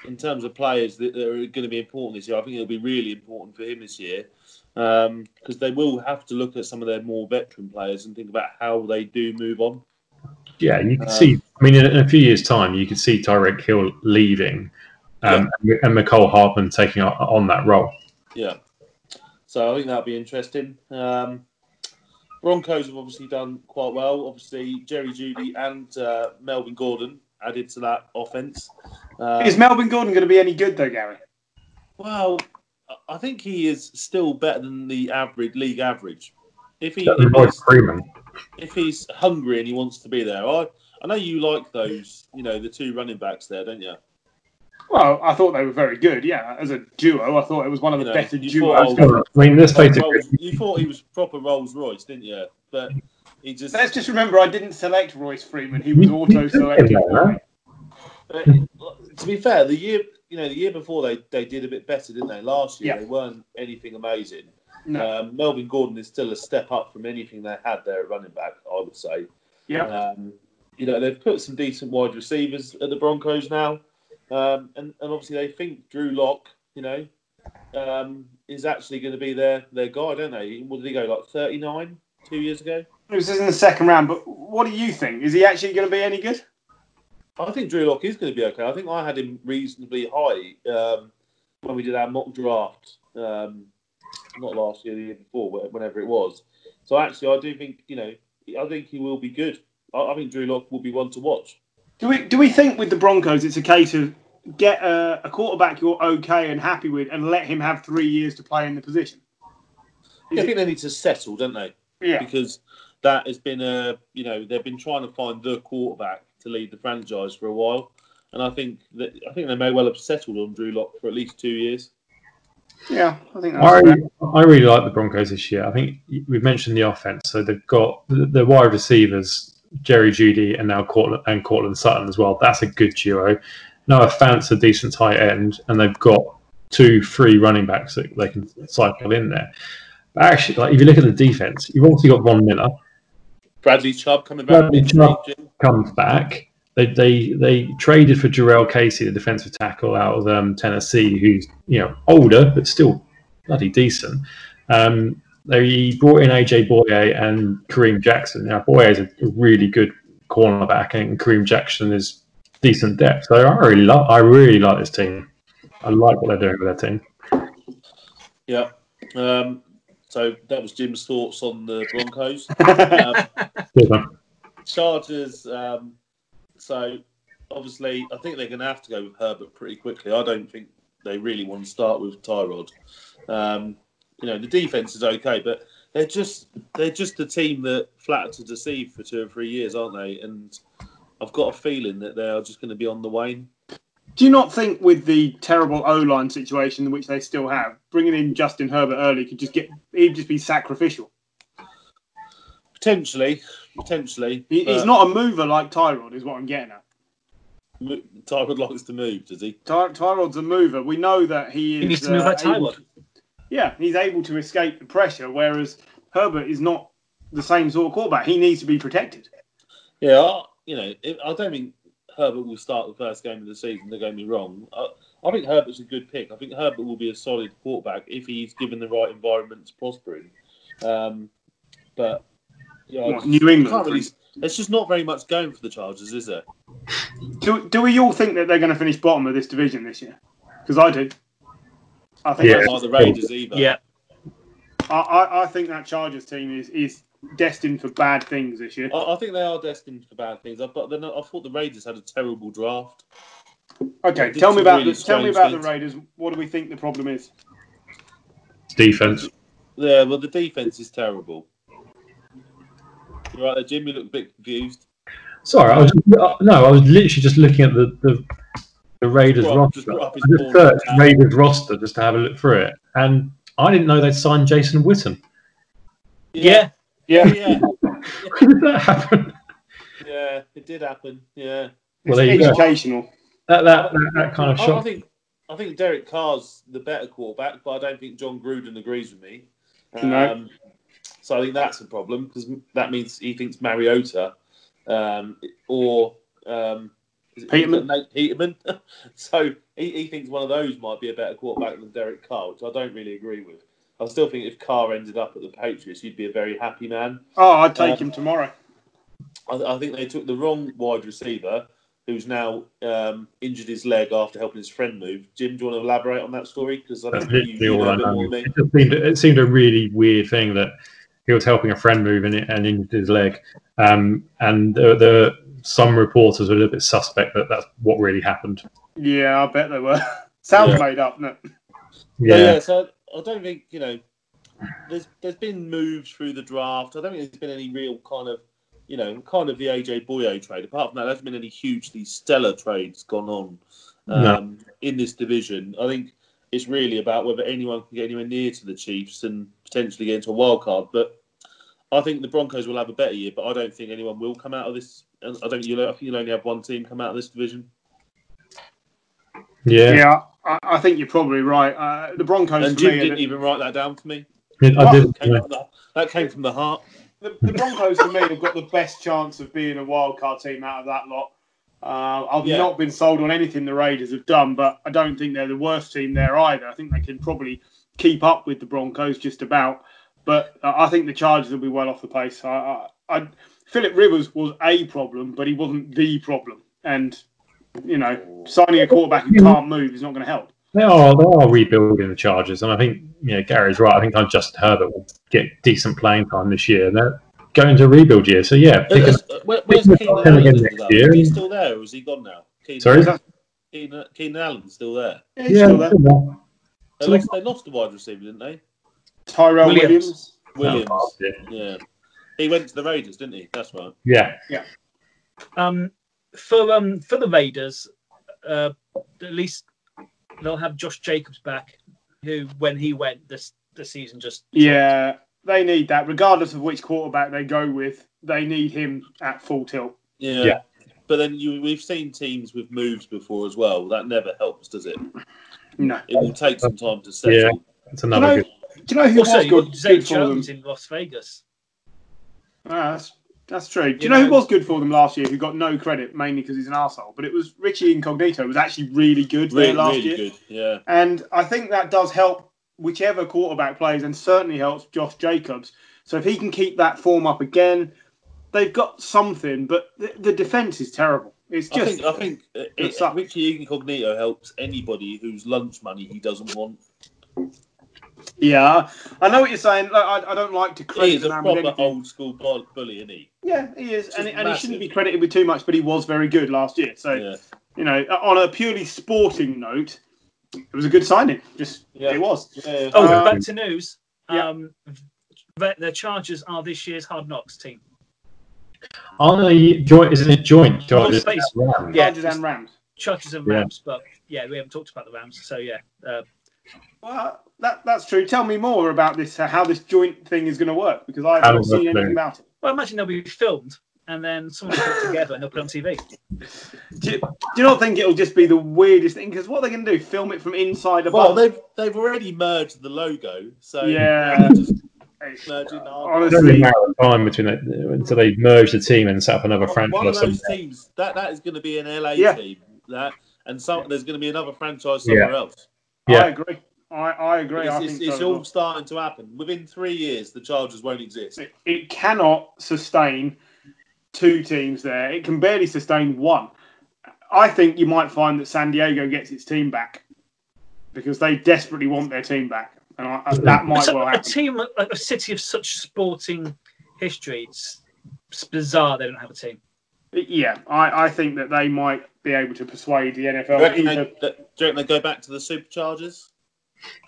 in terms of players that, that are going to be important this year, I think it'll be really important for him this year because they will have to look at some of their more veteran players and think about how they do move on. Yeah, you can Um, see. I mean, in, in a few years' time, you could see Tyreek Hill leaving, um, and Mecole Hardman taking on, on that role. Yeah. So I think that'll be interesting. Um, Broncos have obviously done quite well. Obviously, Jerry Jeudy and uh, Melvin Gordon added to that offense. Um, Is Melvin Gordon going to be any good though, Gary? Well, I- I think he is still better than the average league average. If he if Royce he's, Freeman. if he's hungry and he wants to be there, I I know you like those, you know, the two running backs there, don't you? Well, I thought they were very good. Yeah, as a duo, I thought it was one of the You know, better you duos. thought- I mean, let's face it. Rolls- you thought he was proper Rolls Royce, didn't you? But he just Let's just remember, I didn't select Royce Freeman. He was You- you auto selected. him there, huh? But, to be fair, the year you know the year before they, they did a bit better, didn't they? Last year Yeah. they weren't anything amazing. No. Um, Melvin Gordon is still a step up from anything they had there at running back, I would say. Yeah. Um, you know they've put some decent wide receivers at the Broncos now, um, and, and obviously they think Drew Lock, you know, um, is actually going to be their their guy, don't they? What did he go like thirty nine two years ago? It was in the second round, but what do you think? Is he actually going to be any good? I think Drew Lock is going to be okay. I think I had him reasonably high um, when we did our mock draft, um, not last year, the year before, wh- whenever it was. So actually, I do think you know, I think he will be good. I, I think Drew Lock will be one to watch. Do we do we think with the Broncos it's a case of get a, a quarterback you're okay and happy with and let him have three years to play in the position? Is I it- think they need to settle, don't they? yeah. Because that has been a you know they've been trying to find the quarterback to lead the franchise for a while, and I think that I think they may well have settled on Drew Lock for at least two years. Yeah, I think that's I, fair. I really like the Broncos this year. I think we've mentioned the offense, so they've got the, the wide receivers, Jerry Jeudy, and now Courtland and Courtland Sutton as well. That's a good duo. Noah Fant's a decent tight end, and they've got two free running backs that they can cycle in there. But actually, like if you look at the defense, you've also got Von Miller Bradley Chubb coming back. Bradley. Chubb. comes back. They, they they traded for Jurrell Casey, the defensive tackle out of um, Tennessee, who's you know older but still bloody decent. Um, they brought in AJ Bouye and Kareem Jackson. Now Bouye is a really good cornerback, and Kareem Jackson is decent depth. So I really like I really like this team. I like what they're doing with their team. Yeah. Um, So that was Jim's thoughts on the Broncos. [laughs] um, Chargers. Um, so obviously, I think they're going to have to go with Herbert pretty quickly. I don't think they really want to start with Tyrod. Um, you know, the defense is okay, but they're just they're just a team that flat to deceive for two or three years, aren't they? And I've got a feeling that they are just going to be on the wane. Do you not think with the terrible O line situation which they still have, bringing in Justin Herbert early could just get he'd just be sacrificial? Potentially, potentially. He, he's not a mover like Tyrod, is what I'm getting at. Mo- Tyrod likes to move, does he? Ty- Tyrod's a mover. We know that he is. He needs to move uh, like Tyrod. to- yeah, he's able to escape the pressure, whereas Herbert is not the same sort of quarterback. He needs to be protected. Yeah, I, you know, I don't think Herbert will start the first game of the season. Don't get me wrong. I, I think Herbert's a good pick. I think Herbert will be a solid quarterback if he's given the right environment to prosper in. Um, but yeah, What, just- New England. can't really. There's just not very much going for the Chargers, is there? Do, do we all think that they're going to finish bottom of this division this year? Because I do. I think Yeah. that's- Like the Raiders either. Yeah, I, I, I think that Chargers team is, is destined for bad things this year. I, I think they are destined for bad things. I, but then I thought the Raiders had a terrible draft. Okay, tell me about really the, tell me about things. the Raiders. What do we think the problem is? Defense. Yeah, well, the defense is terrible. You right there, Jim? You look a bit confused. Sorry, I was uh, no, I was literally just looking at the the, the Raiders Just roster. put up his I just board. searched Raiders roster just to have a look through it, and I didn't know they'd signed Jason Witten. yeah. Yeah, yeah, [laughs] When did that happen? yeah, it did happen. Yeah, Well, it's there educational. That that, that, that kind of I, I think I think Derek Carr's the better quarterback, but I don't think Jon Gruden agrees with me. No. Um, so I think that's a problem because that means he thinks Mariota um, or um, is it Peterman? Nate Peterman. [laughs] so he, he thinks one of those might be a better quarterback than Derek Carr, which I don't really agree with. I still think if Carr ended up at the Patriots, you'd be a very happy man. Oh, I'd take Uh, him tomorrow. I, I think they took the wrong wide receiver, who's now um, injured his leg after helping his friend move. Jim, do you want to elaborate on that story? Because I That's think you, you know I a know. more than me. It, seemed, it seemed a really weird thing that he was helping a friend move and, and injured his leg. Um, and the, the some reporters were a little bit suspect that that's what really happened. Yeah, I bet they were. [laughs] Sounds Yeah. made up, doesn't? Yeah. Yeah, yeah, so I don't think you know. There's there's been moves through the draft. I don't think there's been any real kind of you know kind of the AJ Bouye trade. Apart from that, there hasn't been any hugely stellar trades gone on No. um, in this division. I think it's really about whether anyone can get anywhere near to the Chiefs and potentially get into a wild card. But I think the Broncos will have a better year. But I don't think anyone will come out of this. I don't think you'll. I think you'll only have one team come out of this division. yeah. Yeah, I, I think you're probably right. Uh, the Broncos And Jim me, didn't even write that down for me. I did. That came, from the, that came from the heart. the, the Broncos for me have got the best chance of being a wild card team out of that lot. Uh, I've Yeah. not been sold on anything the Raiders have done, but I don't think they're the worst team there either. I think they can probably keep up with the Broncos just about. But uh, I think the Chargers will be well off the pace. I, I, I, Philip Rivers was a problem, but he wasn't the problem. And you know, signing a quarterback who can't move is not going to help. They are they are rebuilding the Chargers, and I think you know Gary's right. I think I'm Justin Herbert will get decent playing time this year, and they're going to rebuild year. So yeah, pick Uh, a- uh, where, where's pick Keenan Allen? next year. Is he still there, or is he gone now? Keenan, Sorry? Keenan, Keenan Allen's still there. Yeah, he's yeah, still there. They lost, they lost the wide receiver, didn't they? Tyrell Williams. Williams. Williams. yeah. Yeah. He went to the Raiders, didn't he? That's right. Yeah. Yeah. Um, for um for the Raiders, uh, at least they'll have Josh Jacobs back, who when he went this the season just Yeah, they need that. Regardless of which quarterback they go with, they need him at full tilt. Yeah. Yeah. But then you, we've seen teams with moves before as well. That never helps, does it? No. It will take some time to settle. Yeah. It's Do you another know, good. do you know who Also, was you good, got Zay good for them? Jones in Las Vegas. Ah, that's, that's true. Do you You know who was good for them last year? Who got no credit mainly because he's an arsehole? But it was Richie Incognito. Was actually really good Really, there last really year, good. Yeah. and I think that does help whichever quarterback plays, and certainly helps Josh Jacobs. So if he can keep that form up again, they've got something. But the, the defense is terrible. It's I just think I think uh, it it. Richie Incognito helps anybody whose lunch money he doesn't want. Yeah, I know what you're saying. Like, I, I don't like to credit He's the a proper anything. old school bully, isn't he? Yeah, he is, and, and he shouldn't be credited with too much, but he was very good last year. So Yeah. you know, on a purely sporting note, it was a good signing. Just Yeah. it was. Yeah. Oh, Um, back to news. yeah. Um, the, the Chargers are this year's Hard Knocks team. Are they joint? Isn't it joint? Chargers space. and Rams? Yeah. Chargers and Rams. Chargers and Yeah. Rams, but yeah, we haven't talked about the Rams. So yeah, uh, Well, that that's true. Tell me more about this. uh, How this joint thing is going to work because I've How not seen anything work? about it. well, imagine they'll be filmed and then someone will put it together and they'll put it on TV. Do you, do you not think it'll just be the weirdest thing? Because what they're they going to do? Film it from inside a Well, bus? they've they've already merged the logo, so Yeah. they're just merging the It's only Honestly, a matter of time between it until they merge the team and set up another franchise. One franchise. of those somewhere. teams that that is going to be an LA Yeah. team that, and some there's going to be another franchise somewhere else. Yeah. I agree. I, I agree. I It's, think it's, it's so all well. starting to happen. Within three years, the Chargers won't exist. it, it cannot sustain two teams there. It can barely sustain one. I think you might find that San Diego gets its team back because they desperately want their team back, and I, I- that might So well a happen. team, a, a city of such sporting history, it's, it's bizarre they don't have a team. Yeah, I, I think that they might be able to persuade the Do you NFL reckon they, do you reckon they go back to the Superchargers?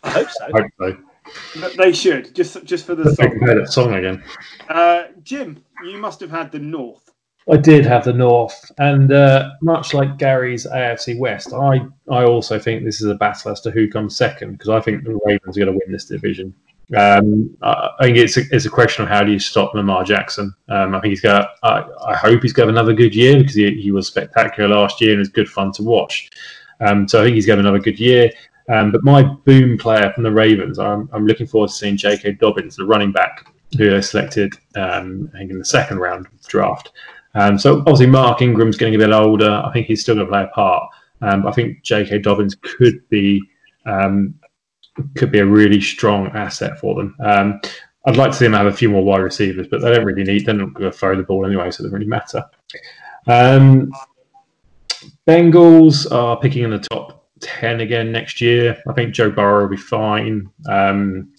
I hope so. I hope so. that they should just just for the Let's make song. hear that song again. Uh, Jim, you must have had the North. I did have the North, and uh, much like Gary's AFC West, I, I also think this is a battle as to who comes second because I think the Ravens are going to win this division. Um, I, think it's a, it's a question of how do you stop Lamar Jackson. Um, I think he's got. I, I hope he's got another good year because he, he was spectacular last year and it's good fun to watch. Um, so I think he's got another good year. Um, but my boom player from the Ravens, I'm, I'm looking forward to seeing J.K. Dobbins, the running back who they selected, um, I think in the second round of the draft. Um, so obviously Mark Ingram's getting a bit older. I think he's still going to play a part. I think J.K. Dobbins could be um, could be a really strong asset for them. Um, I'd like to see them have a few more wide receivers, but they don't really need. They're not going to throw the ball anyway, so it doesn't really matter. Um, Bengals are picking in the top ten again next year. I think Joe Burrow will be fine. Um,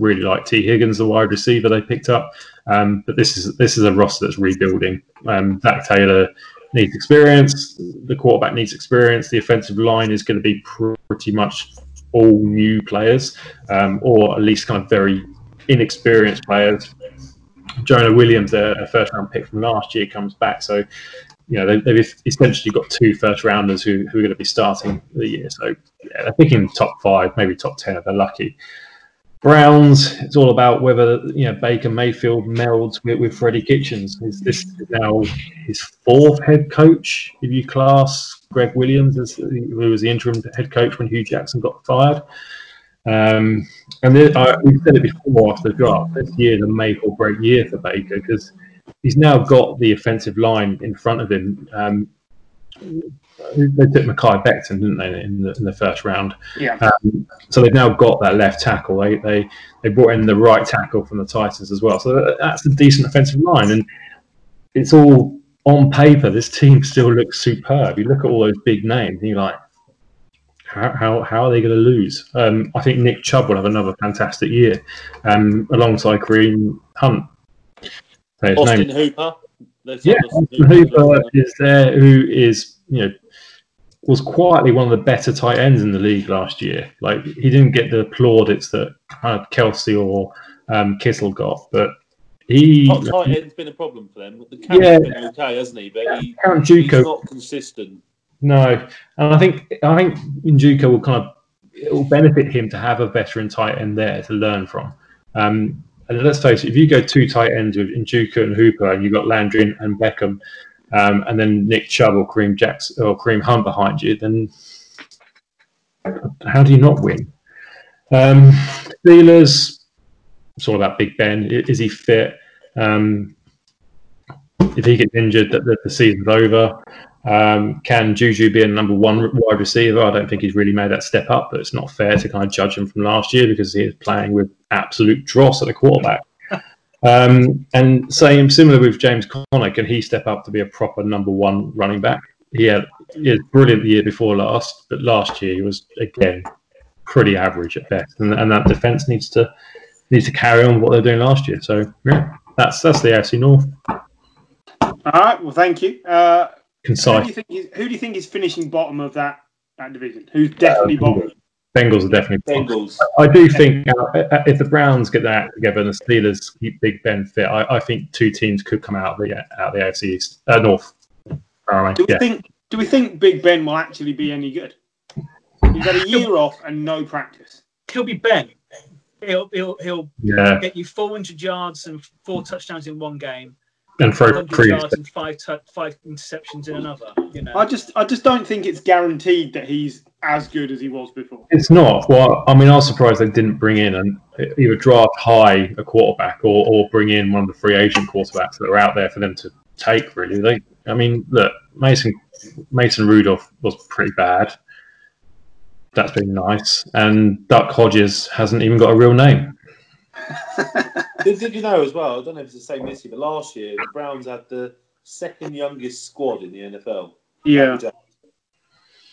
really like Tee Higgins, the wide receiver they picked up. Um, but this is this is a roster that's rebuilding. Um, Zac Taylor needs experience. The quarterback needs experience. The offensive line is going to be pretty much all new players, um, or at least kind of very inexperienced players. Jonah Williams, a, first round pick from last year, comes back. So, you know, they, they've essentially got two first rounders who, who are going to be starting the year. So, yeah, they're picking top five, maybe top 10 if they're lucky. Browns, it's all about whether you know Baker Mayfield melds with, with Freddie Kitchens. Is this now his fourth head coach? If you class Gregg Williams as who was the interim head coach when Hue Jackson got fired, um, and then, I, we've said it before after the draft. This year a make or break year for Baker because he's now got the offensive line in front of him. Um, they took Mekhi Becton, didn't they, in the, in the first round? Yeah. Um, so they've now got that left tackle. They, they they brought in the right tackle from the Titans as well. So that's a decent offensive line, and it's all on paper. This team still looks superb. You look at all those big names, and you're like, how how, how are they going to lose? Um, I think Nick Chubb will have another fantastic year, um, alongside Kareem Hunt. Austin name. Hooper. Let's Yeah, Austin Austin Hooper is there, who is you know was quietly one of the better tight ends in the league last year. Like he didn't get the plaudits that kind of Kelce or um, Kittle got, but he Hot tight end's been a problem for them. The Cam's Yeah. been okay, hasn't he? But he, Count he's not consistent. No, and I think I think Njoku will kind of it will benefit him to have a veteran tight end there to learn from. Um, and let's face it, if you go two tight ends with Njoku and Hooper, and you've got Landry and- and Beckham, um, and then Nick Chubb or Kareem Jackson or Kareem Hunt behind you, then how do you not win? Um, Steelers, it's all about Big Ben. Is he fit? Um, if he gets injured, that the, season's over. Um, can Juju be a number one wide receiver? I don't think he's really made that step up, but it's not fair to kind of judge him from last year because he is playing with absolute dross at the quarterback. Um, and same similar with James Conner, can he step up to be a proper number one running back? He had, he had brilliant the year before last, but last year he was again pretty average at best, and, and that defense needs to needs to carry on what they're doing last year. So yeah, that's that's the AFC North. All right. Well, thank you. Uh, who do Concise. you think is who do you think is finishing bottom of that that division? Who's definitely bottom? Bengals are definitely. Bengals. I do think uh, if the Browns get that together and the Steelers keep Big Ben fit, I, I think two teams could come out of the out of the AFC East, uh, North. Apparently, Do we yeah. think do we think Big Ben will actually be any good? He's had a year off and no practice. He'll be Ben. He'll he'll he'll yeah, get you 400 yards and four touchdowns in one game, and throw three. yards and five tou five interceptions in another. You know, I just I just don't think it's guaranteed that he's as good as he was before. It's not. Well, I mean, I was surprised they didn't bring in and either draft high a quarterback or, or bring in one of the free agent quarterbacks that are out there for them to take. Really, they. I mean, look, Mason Mason Rudolph was pretty bad. That's been nice, and Duck Hodges hasn't even got a real name. [laughs] Did, did you know as well? I don't know if it's the same this year, but last year the Browns had the second youngest squad in the NFL. Yeah.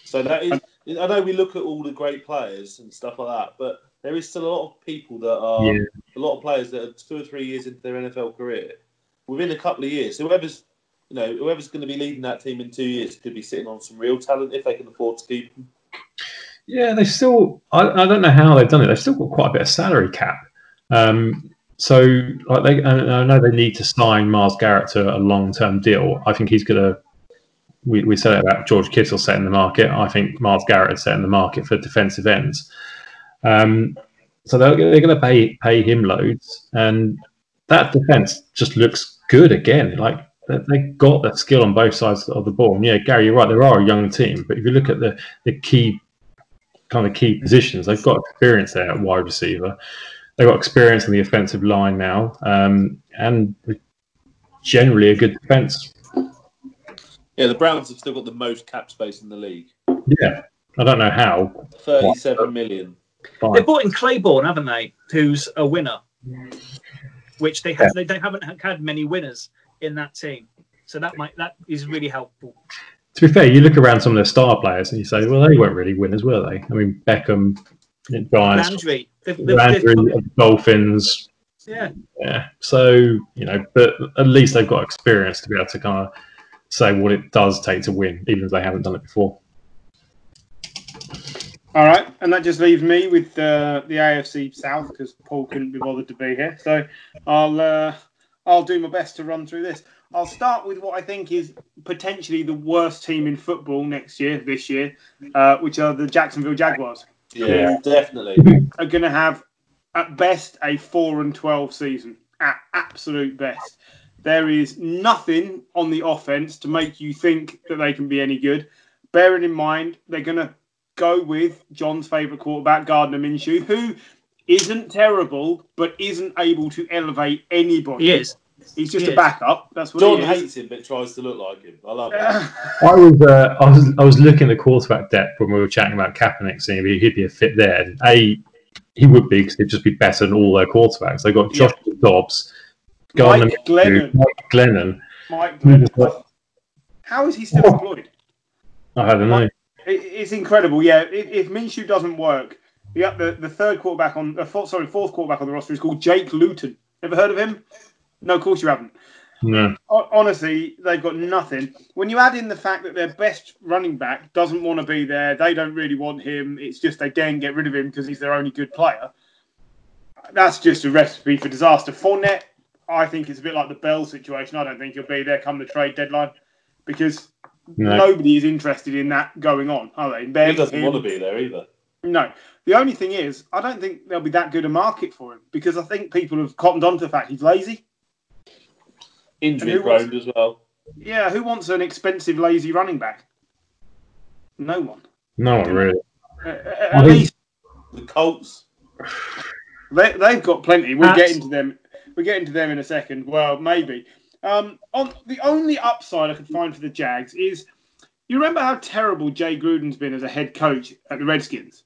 So that is. I know we look at all the great players and stuff like that, but there is still a lot of people that are Yeah. a lot of players that are two or three years into their NFL career. Within a couple of years, whoever's you know whoever's going to be leading that team in two years could be sitting on some real talent if they can afford to keep them. Yeah, they still. I, I don't know how they've done it. They've still got quite a bit of salary cap. Um, so like they, I know they need to sign Myles Garrett to a long-term deal. I think he's gonna. We, we said about George Kittle setting the market. I think Myles Garrett is setting the market for defensive ends. Um, so they're, they're going to pay pay him loads, and that defense just looks good again. Like they, they got the skill on both sides of the ball. And yeah, Gary, you're right. There are a young team, but if you look at the the key kind of key positions. They've got experience there at wide receiver. They've got experience in the offensive line now, um, and generally a good defense. Yeah, the Browns have still got the most cap space in the league, Yeah, I don't know how. thirty-seven million. they Fine. bought in Claiborne, haven't they? Who's a winner, which they have. They, they haven't had many winners in that team, so that might that is really helpful. To be fair, you look around some of their star players and you say, well, they weren't really winners, were they? I mean, Beckham, Giants, Landry, they've, they've, Landry, they've- Dolphins. yeah, Yeah, so you know, but at least they've got experience to be able to kind of say what it does take to win, even if they haven't done it before. All right, and that just leaves me with uh, the AFC South because Paul couldn't be bothered to be here. So I'll uh, I'll do my best to run through this. I'll start with what I think is potentially the worst team in football next year, this year, uh, which are the Jacksonville Jaguars. Yeah, definitely. [laughs] Are going to have at best a four and twelve season, at absolute best. There is nothing on the offense to make you think that they can be any good. Bearing in mind they're going to go with John's favourite quarterback, Gardner Minshew, who isn't terrible, but isn't able to elevate anybody. he is. He's just He a backup. That's what John he hates him, but tries to look like him. I love it. [laughs] I was, uh, I was, I was looking at the quarterback depth when we were chatting about Kaepernick, seeing if he'd be a fit there. And a, he would be because he'd just be better than all their quarterbacks. They got Josh Dobbs, Gardner Mike Minshew, Glennon. Mike Glennon. Mike Glennon. How is he still employed? I don't know. It, it's incredible. Yeah, if, if Minshew doesn't work, the, the the third quarterback on the fourth, sorry fourth quarterback on the roster is called Jake Luton. Ever heard of him? No, of course you haven't. No. Honestly, they've got nothing. When you add in the fact that their best running back doesn't want to be there, they don't really want him. It's just they daren't get rid of him because he's their only good player. That's just a recipe for disaster. Fournette, I think it's a bit like the Bell situation. I don't think he'll be there come the trade deadline because No. nobody is interested in that going on, are they? He doesn't him. want to be there either. No. The only thing is, I don't think there'll be that good a market for him because I think people have cottoned on to the fact he's lazy. Injury And who prone as well. Yeah, who wants an expensive, lazy running back? No one. No one really. Uh, I at least The Colts. they, they've got plenty. We'll That's- get into them. We'll get into them in a second. Well, maybe. Um, on the only upside I could find for the Jags is, you remember how terrible Jay Gruden's been as a head coach at the Redskins,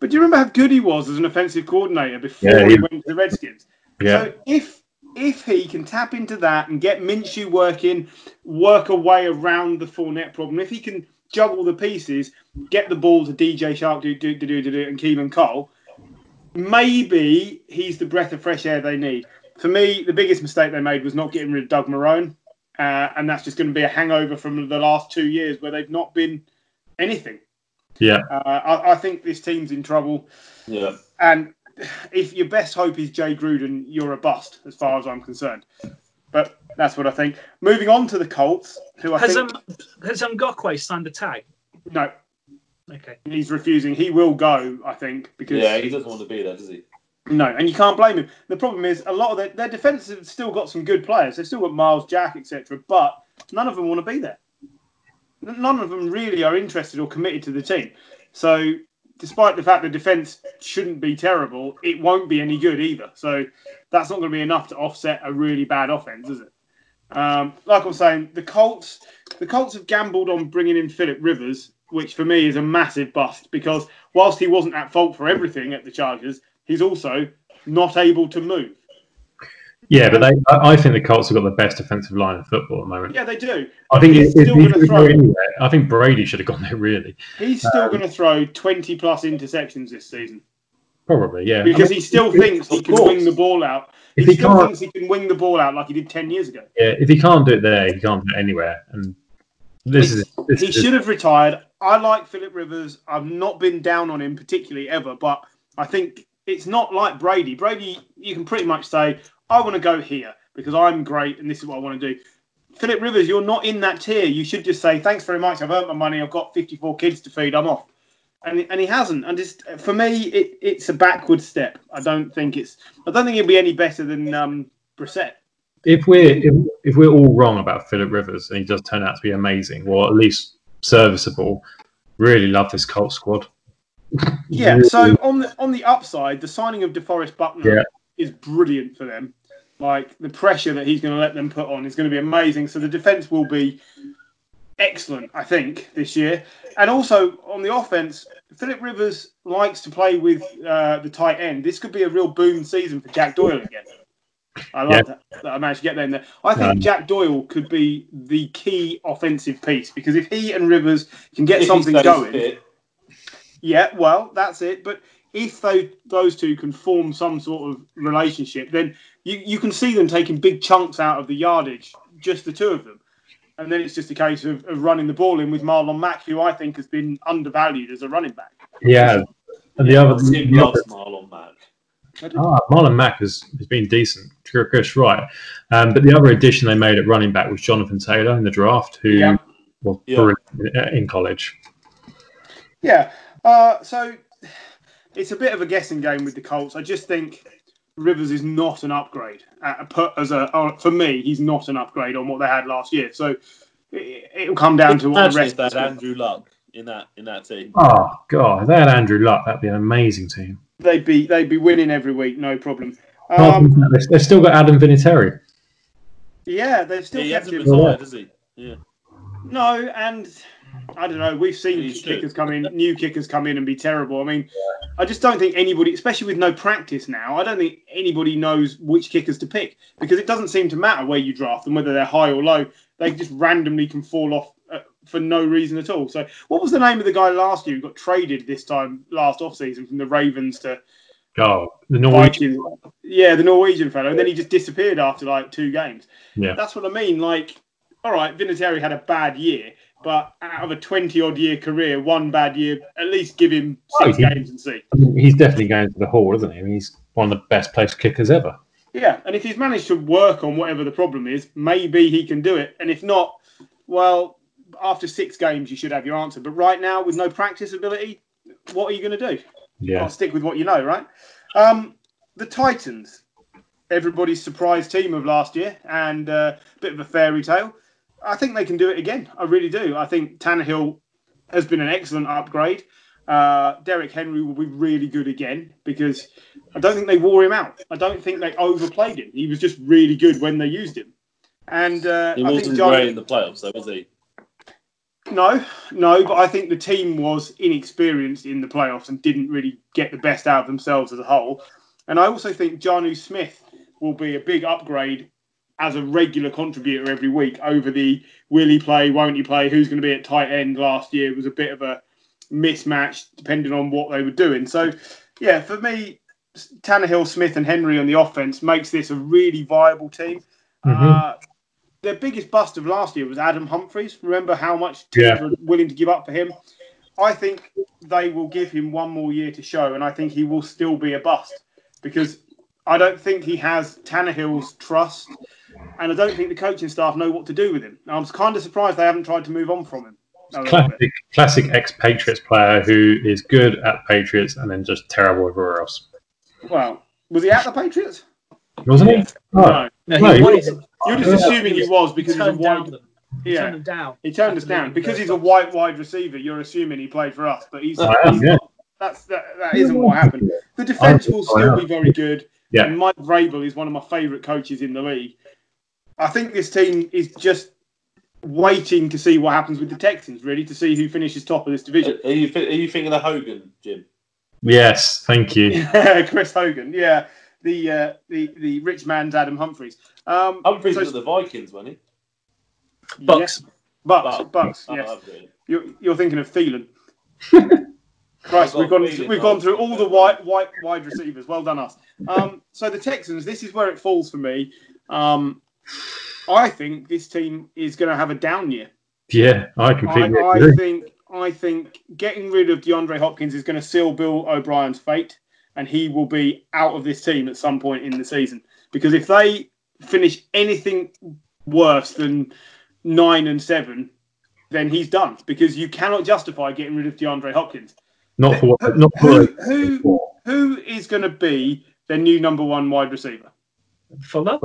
but do you remember how good he was as an offensive coordinator before Yeah, he he- went to the Redskins? Yeah. So if if he can tap into that and get Minshew working, work a way around the Fournette problem, if he can juggle the pieces, get the ball to DJ Chark, do do do do do, do and Keelan Cole, maybe he's the breath of fresh air they need. For me, the biggest mistake they made was not getting rid of Doug Marrone, uh, and that's just going to be a hangover from the last two years where they've not been anything. Yeah. Uh, I, I think this team's in trouble, Yeah. and if your best hope is Jay Gruden, you're a bust as far as I'm concerned. But that's what I think. Moving on to the Colts, who I Has think um has Ngakoue signed a tag? no, Okay. he's refusing. He will go, I think, because Yeah, he doesn't want to be there, does he? No, and you can't blame him. The problem is a lot of their, their defence have still got some good players. They've still got Myles Jack, etc. But none of them want to be there. None of them really are interested or committed to the team. So, despite the fact the defence shouldn't be terrible, it won't be any good either. So, that's not going to be enough to offset a really bad offense, is it? Um, like I was saying, the Colts, the Colts have gambled on bringing in Philip Rivers, which for me is a massive bust because whilst he wasn't at fault for everything at the Chargers, he's also not able to move. Yeah, but they, I I think the Colts have got the best defensive line in football at the moment. Yeah, they do. I think He's if still gonna throw. anywhere, I think Brady should have gone there. Really, He's still um, going to throw 20 plus interceptions this season probably, yeah. because I mean, he still thinks he can course. wing the ball out. He, he still thinks he can wing the ball out like he did 10 years ago. Yeah, if he can't do it there, he can't do it anywhere. And this is this He is should have retired. I like Philip Rivers. I've not been down on him particularly ever, but I think it's not like Brady. Brady, you can pretty much say, I want to go here because I'm great and this is what I want to do. Philip Rivers, you're not in that tier. You should just say, thanks very much. I've earned my money. I've got 54 kids to feed. I'm off. And, and he hasn't. And just for me, it, it's a backward step. I don't think it's. I don't think it'll be any better than um, Brissett. if we're if, if we're all wrong about Philip Rivers and he does turn out to be amazing or at least serviceable, really love this Colt squad. Yeah. So on the on the upside, the signing of DeForest Buckner Yeah. is brilliant for them. Like the pressure that he's going to let them put on is going to be amazing. So the defense will be excellent, I think, this year. And also on the offense, Philip Rivers likes to play with uh, the tight end. This could be a real boom season for Jack Doyle again. I love Yeah. that, that I managed to get there. there. I think Um, Jack Doyle could be the key offensive piece because if he and Rivers can get something going, fit, yeah, well, that's it. But if those those two can form some sort of relationship, then you, you can see them taking big chunks out of the yardage, just the two of them. And then it's just a case of, of running the ball in with Marlon Mack, who I think has been undervalued as a running back. Yeah, and the other, Tim the loves other Marlon Mack. ah, Marlon Mack has, has been decent. Chris right, um, but the other addition they made at running back was Jonathan Taylor in the draft, who Yeah. was Yeah. brilliant in college. Yeah. Uh, so it's a bit of a guessing game with the Colts. I just think Rivers is not an upgrade. Uh, as a uh, for me, he's not an upgrade on what they had last year. So it, it'll come down to what the rest. if they had of the Andrew Luck in that in that team. Oh God, if they had Andrew Luck, that'd be an amazing team. They'd be they'd be winning every week, no problem. Um, from that, they've- they've still got Adam Vinatieri. yeah, they've still Yeah, he kept hasn't him. retired, has he? Yeah. No, and I don't know. We've seen He's true. kickers come in, new kickers come in and be terrible. I mean, I just don't think anybody, especially with no practice now, I don't think anybody knows which kickers to pick because it doesn't seem to matter where you draft them, whether they're high or low. They just randomly can fall off uh, for no reason at all. So, what was the name of the guy last year who got traded this time last off season from the Ravens to Oh, the Norwegian. Vikings? Yeah, the Norwegian fellow. And then he just disappeared after like two games. Yeah. That's what I mean. Like, all right, Vinatieri had a bad year, but out of a 20 odd year career, one bad year, at least give him Oh, six he- games and see. I mean, he's definitely going to the Hall, isn't he? I mean, he's one of the best place kickers ever. Yeah, and if he's managed to work on whatever the problem is, maybe he can do it. And if not, well, after six games, you should have your answer. But right now, with no practice ability, what are you going to do? Yeah. I'll stick with what you know, right? Um, the Titans, everybody's surprise team of last year, and uh, a bit of a fairy tale. I think they can do it again. I really do. I think Tannehill has been an excellent upgrade. Uh, Derrick Henry will be really good again because I don't think they wore him out. I don't think they overplayed him. He was just really good when they used him. And uh, He wasn't John, great in the playoffs, though, was he? no, no, but I think the team was inexperienced in the playoffs and didn't really get the best out of themselves as a whole. And I also think Jonnu Smith will be a big upgrade as a regular contributor every week over the will he play, won't he play, who's going to be at tight end last year was a bit of a mismatch depending on what they were doing. So, yeah, for me, Tannehill, Smith, and Henry on the offense makes this a really viable team. Mhm. Uh, their biggest bust of last year was Adam Humphries. Remember how much teams Yeah. were willing to give up for him? I think they will give him one more year to show, and I think he will still be a bust because I don't think he has Tannehill's trust, and I don't think the coaching staff know what to do with him. I'm kind of surprised they haven't tried to move on from him. a little bit. Classic, classic ex-Patriots player who is good at Patriots and then just terrible everywhere else, Well, was he at the Patriots? wasn't he? Oh, No. No, No, he he was- to You're just assuming he was because he's a turn down white. He Yeah, turned them down. he turned us down because he's a white wide receiver. You're assuming he played for us, but he's, I am, he's yeah. not. That's that, that isn't what happened. The defense will still be very good. Yeah. And Mike Vrabel is one of my favourite coaches in the league. I think this team is just waiting to see what happens with the Texans, really, to see who finishes top of this division. Are you, are you thinking of Hogan, Jim? Yes, thank you. [laughs] Chris Hogan, yeah, the uh, the the rich man's Adam Humphries. Um, Humphries so- was the Vikings, wasn't he? Bucks. yeah, Bucks, Bucks. Bucks, Oh, yes. okay. You're, you're thinking of Thielen. [laughs] Christ, we've gone Thielen, we've gone through all the white white wide receivers. Well done us. Um, so the Texans, this is where it falls for me. Um, I think this team is going to have a down year. Yeah, I I, completely I agree. think I think getting rid of DeAndre Hopkins is going to seal Bill O'Brien's fate, and he will be out of this team at some point in the season. Because if they finish anything worse than nine and seven, then he's done. Because you cannot justify getting rid of DeAndre Hopkins. Not for what, not for who who is going to be their new number one wide receiver? for Fuller.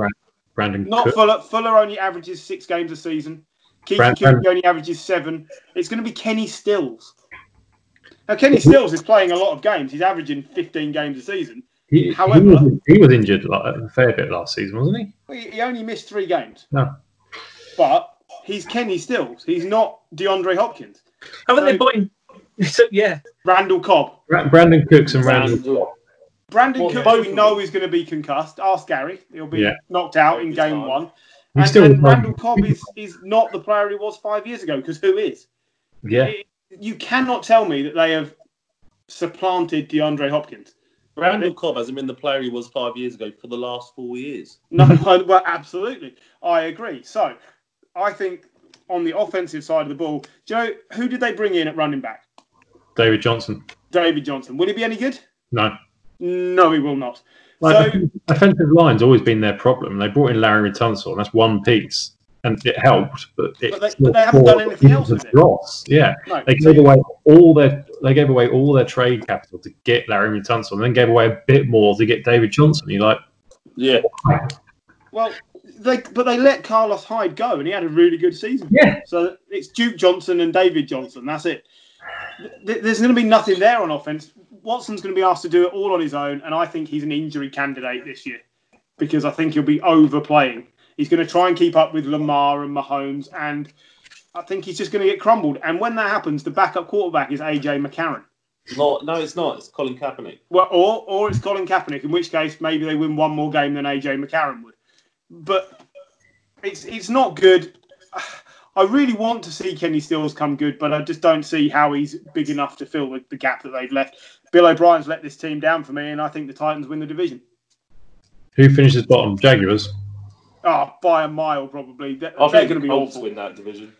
Brandon Not Cook. Fuller. Fuller only averages six games a season. Keith Brand- Kincaid only averages seven. It's going to be Kenny Stills. Now, Kenny Stills is playing a lot of games. He's averaging 15 games a season. He, he However- was, he was injured like, a fair bit last season, wasn't he? He, he only missed three games. No. But he's Kenny Stills. He's not DeAndre Hopkins. Haven't they So- bought him? [laughs] So, yeah. Randall Cobb. Bra- Brandin Cooks and Randall. Randall. Brandon Well, Cooks, both we know them. is going to be concussed. Ask Gary. He'll be Yeah. knocked out in game time. one. He And, still and Randall Cobb is, is not the player he was five years ago because who is? yeah, You cannot tell me that they have supplanted DeAndre Hopkins. Randall Cobb hasn't been the player he was five years ago for the last four years. [laughs] No, no, well, absolutely. I agree. So I think on the offensive side of the ball, Joe, you know who did they bring in at running back? David Johnson. David Johnson. Will he be any good? No, No, he will not. So [laughs] offensive line's always been their problem. They brought in Laremy Tunsil, and that's one piece, and it helped, but it But they- but they haven't done anything else with it. Loss, yeah. no, They gave away all their they gave away all their trade capital to get Laremy Tunsil, and then gave away a bit more to get David Johnson. You're like, Yeah. well, they but they let Carlos Hyde go, and he had a really good season. yeah, So it's Duke Johnson and David Johnson. That's it. There's going to be nothing there on offense. Watson's going to be asked to do it all on his own, and I think he's an injury candidate this year because I think he'll be overplaying. He's going to try and keep up with Lamar and Mahomes, and I think he's just going to get crumbled. And when that happens, the backup quarterback is AJ McCarron. Not, no, it's not. It's Colin Kaepernick. Well, or or it's Colin Kaepernick, in which case maybe they win one more game than AJ McCarron would. But it's it's not good. [sighs] I really want to see Kenny Stills come good, but I just don't see how he's big enough to fill the, the gap that they've left. Bill O'Brien's let this team down for me, and I think the Titans win the division. who finishes bottom? Jaguars. Oh, by a mile probably. They're, I they're think going to the be Colts awful. win that division.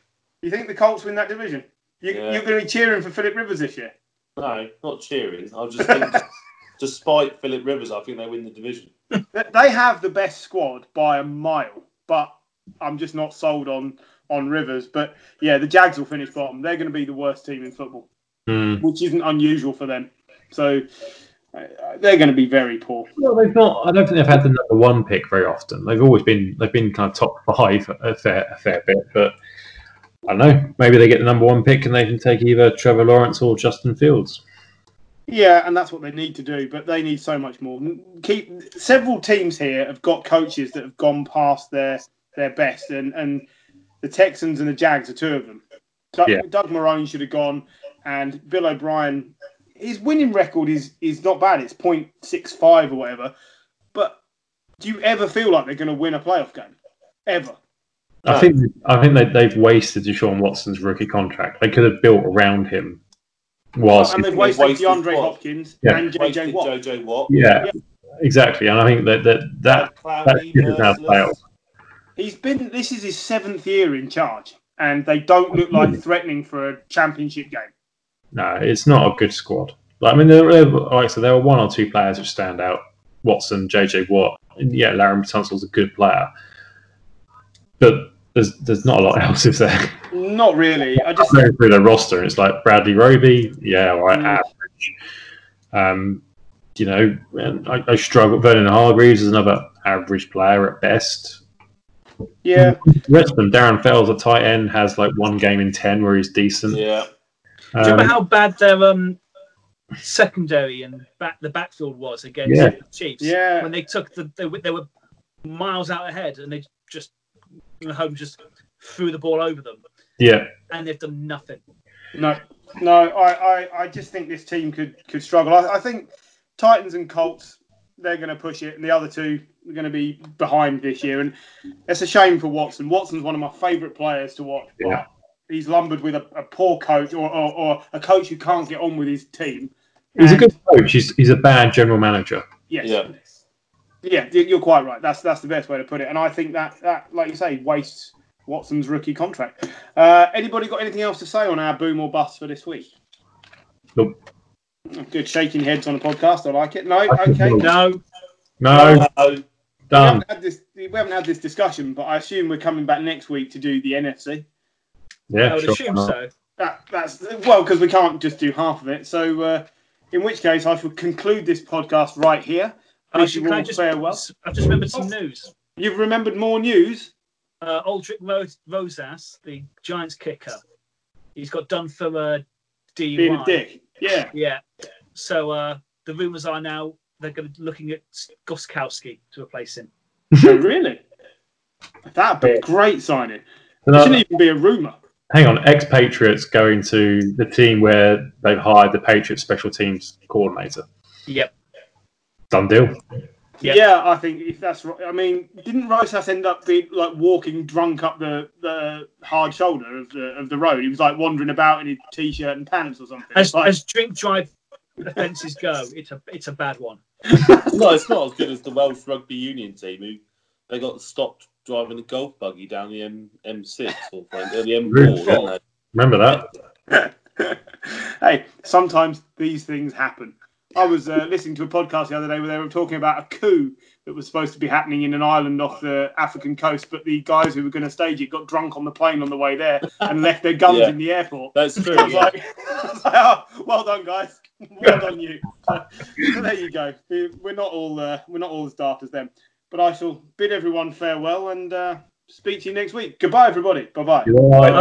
You think the Colts win that division? You, Yeah. You're going to be cheering for Philip Rivers this year. No, not cheering. I just think, [laughs] despite Philip Rivers, I think they win the division. They- They have the best squad by a mile, but I'm just not sold on on Rivers. But yeah, the Jags will finish bottom. They're going to be the worst team in football, Hmm. which isn't unusual for them. So uh, they're going to be very poor. Well, they've not. I don't think they've had the number one pick very often. They've always been. They've been kind of top five a fair a fair bit, but I don't know. Maybe they get the number one pick and they can take either Trevor Lawrence or Justin Fields. Yeah, and that's what they need to do. But they need so much more. Keep several teams here have got coaches that have gone past their their best, and and the Texans and the Jags are two of them. Doug, Yeah. Doug Marrone should have gone, and Bill O'Brien. His winning record is is not bad. It's .65 or whatever. But do you ever feel like they're going to win a playoff game? ever. I think I think they, they've wasted Deshaun Watson's rookie contract. They could have built around him. Whilst and they've they've wasted, wasted DeAndre what? Hopkins Yeah. and JJ Watt. JJ Watt. yeah, exactly. And I think that that that, that Cloudy, ship has now merciless. failed. He's been. This is his seventh year in charge, and they don't look like threatening for a championship game. No, it's not a good squad. Like, I mean, there, there, like I said, there were one or two players who stand out. Watson, JJ Watt, and yeah, Laremy Tunsil's a good player, but there's there's not a lot [laughs] else, is there? Not really. I just going through their roster, and it's like Bradley Roby, yeah, all right, Mm. average. Um, you know, and I, I struggle. Vernon Hargreaves is another average player at best. yeah. The rest of them, Darren Fells a tight end has like one game in ten where he's decent. Yeah. Do you remember Um, how bad their um, secondary and back the backfield was against Yeah. the Chiefs? Yeah. When they took the they, were- they were miles out ahead and they just Mahomes just threw the ball over them yeah, and they've done nothing. No, no. I, I, I just think this team could could struggle. I, I think Titans and Colts they're going to push it, and the other two are going to be behind this year. And it's a shame for Watson. Watson's one of my favourite players to watch. but Yeah. He's lumbered with a, a poor coach or, or, or a coach who can't get on with his team. he's a good coach. He's he's a bad general manager. Yes. Yeah. Yeah, you're quite right. That's that's the best way to put it. And I think that that, like you say, wastes Watson's rookie contract. Uh, anybody got anything else to say on our boom or bust for this week? Nope. Good shaking heads on a podcast. I like it. No, I okay. we'll- No, No, No, We done. haven't, had this, we haven't had this discussion, but I assume we're coming back next week to do the NFC. Yeah, I would sure. assume so. That, that's well because we can't just do half of it. So, uh, in which case, I shall conclude this podcast right here. Bid Actually, you can I all just, farewell. I've just remembered some Oh. news. You've remembered more news. Uh, Aldrick Ro- Rosas, the Giants kicker, he's got done for uh, DUI. Being a dick. Yeah. Yeah. So uh, the rumours are now they're going to looking at Gostkowski to replace him. [laughs] oh, really? That'd be a great signing. And, It uh, shouldn't even be a rumor. Hang on, expatriates going to the team where they've hired the Patriots special teams coordinator. Yep. Done deal. Yeah. Yeah. I think if that's right. I mean, didn't Rosas end up being like walking drunk up the, the hard shoulder of the of the road? He was like wandering about in his t-shirt and pants or something. As, Like- as drink drive offences go, it's a it's a bad one. [laughs] no, it's not as good as the Welsh rugby union team who they got stopped driving a golf buggy down the M M6 or something, or the M4, Really? didn't they? Remember that? [laughs] hey, sometimes these things happen. I was uh, listening to a podcast the other day where they were talking about a coup that was supposed to be happening in an island off the African coast, but the guys who were going to stage it got drunk on the plane on the way there and left their guns Yeah. in the airport. That's true. [laughs] I was, Yeah. like, [laughs] I was like, oh, well done, guys. Well done, you. So, so there you go. We- We're not all uh, we're not all as daft as them. But I shall bid everyone farewell and uh, speak to you next week. Goodbye, everybody. Bye bye. You're right.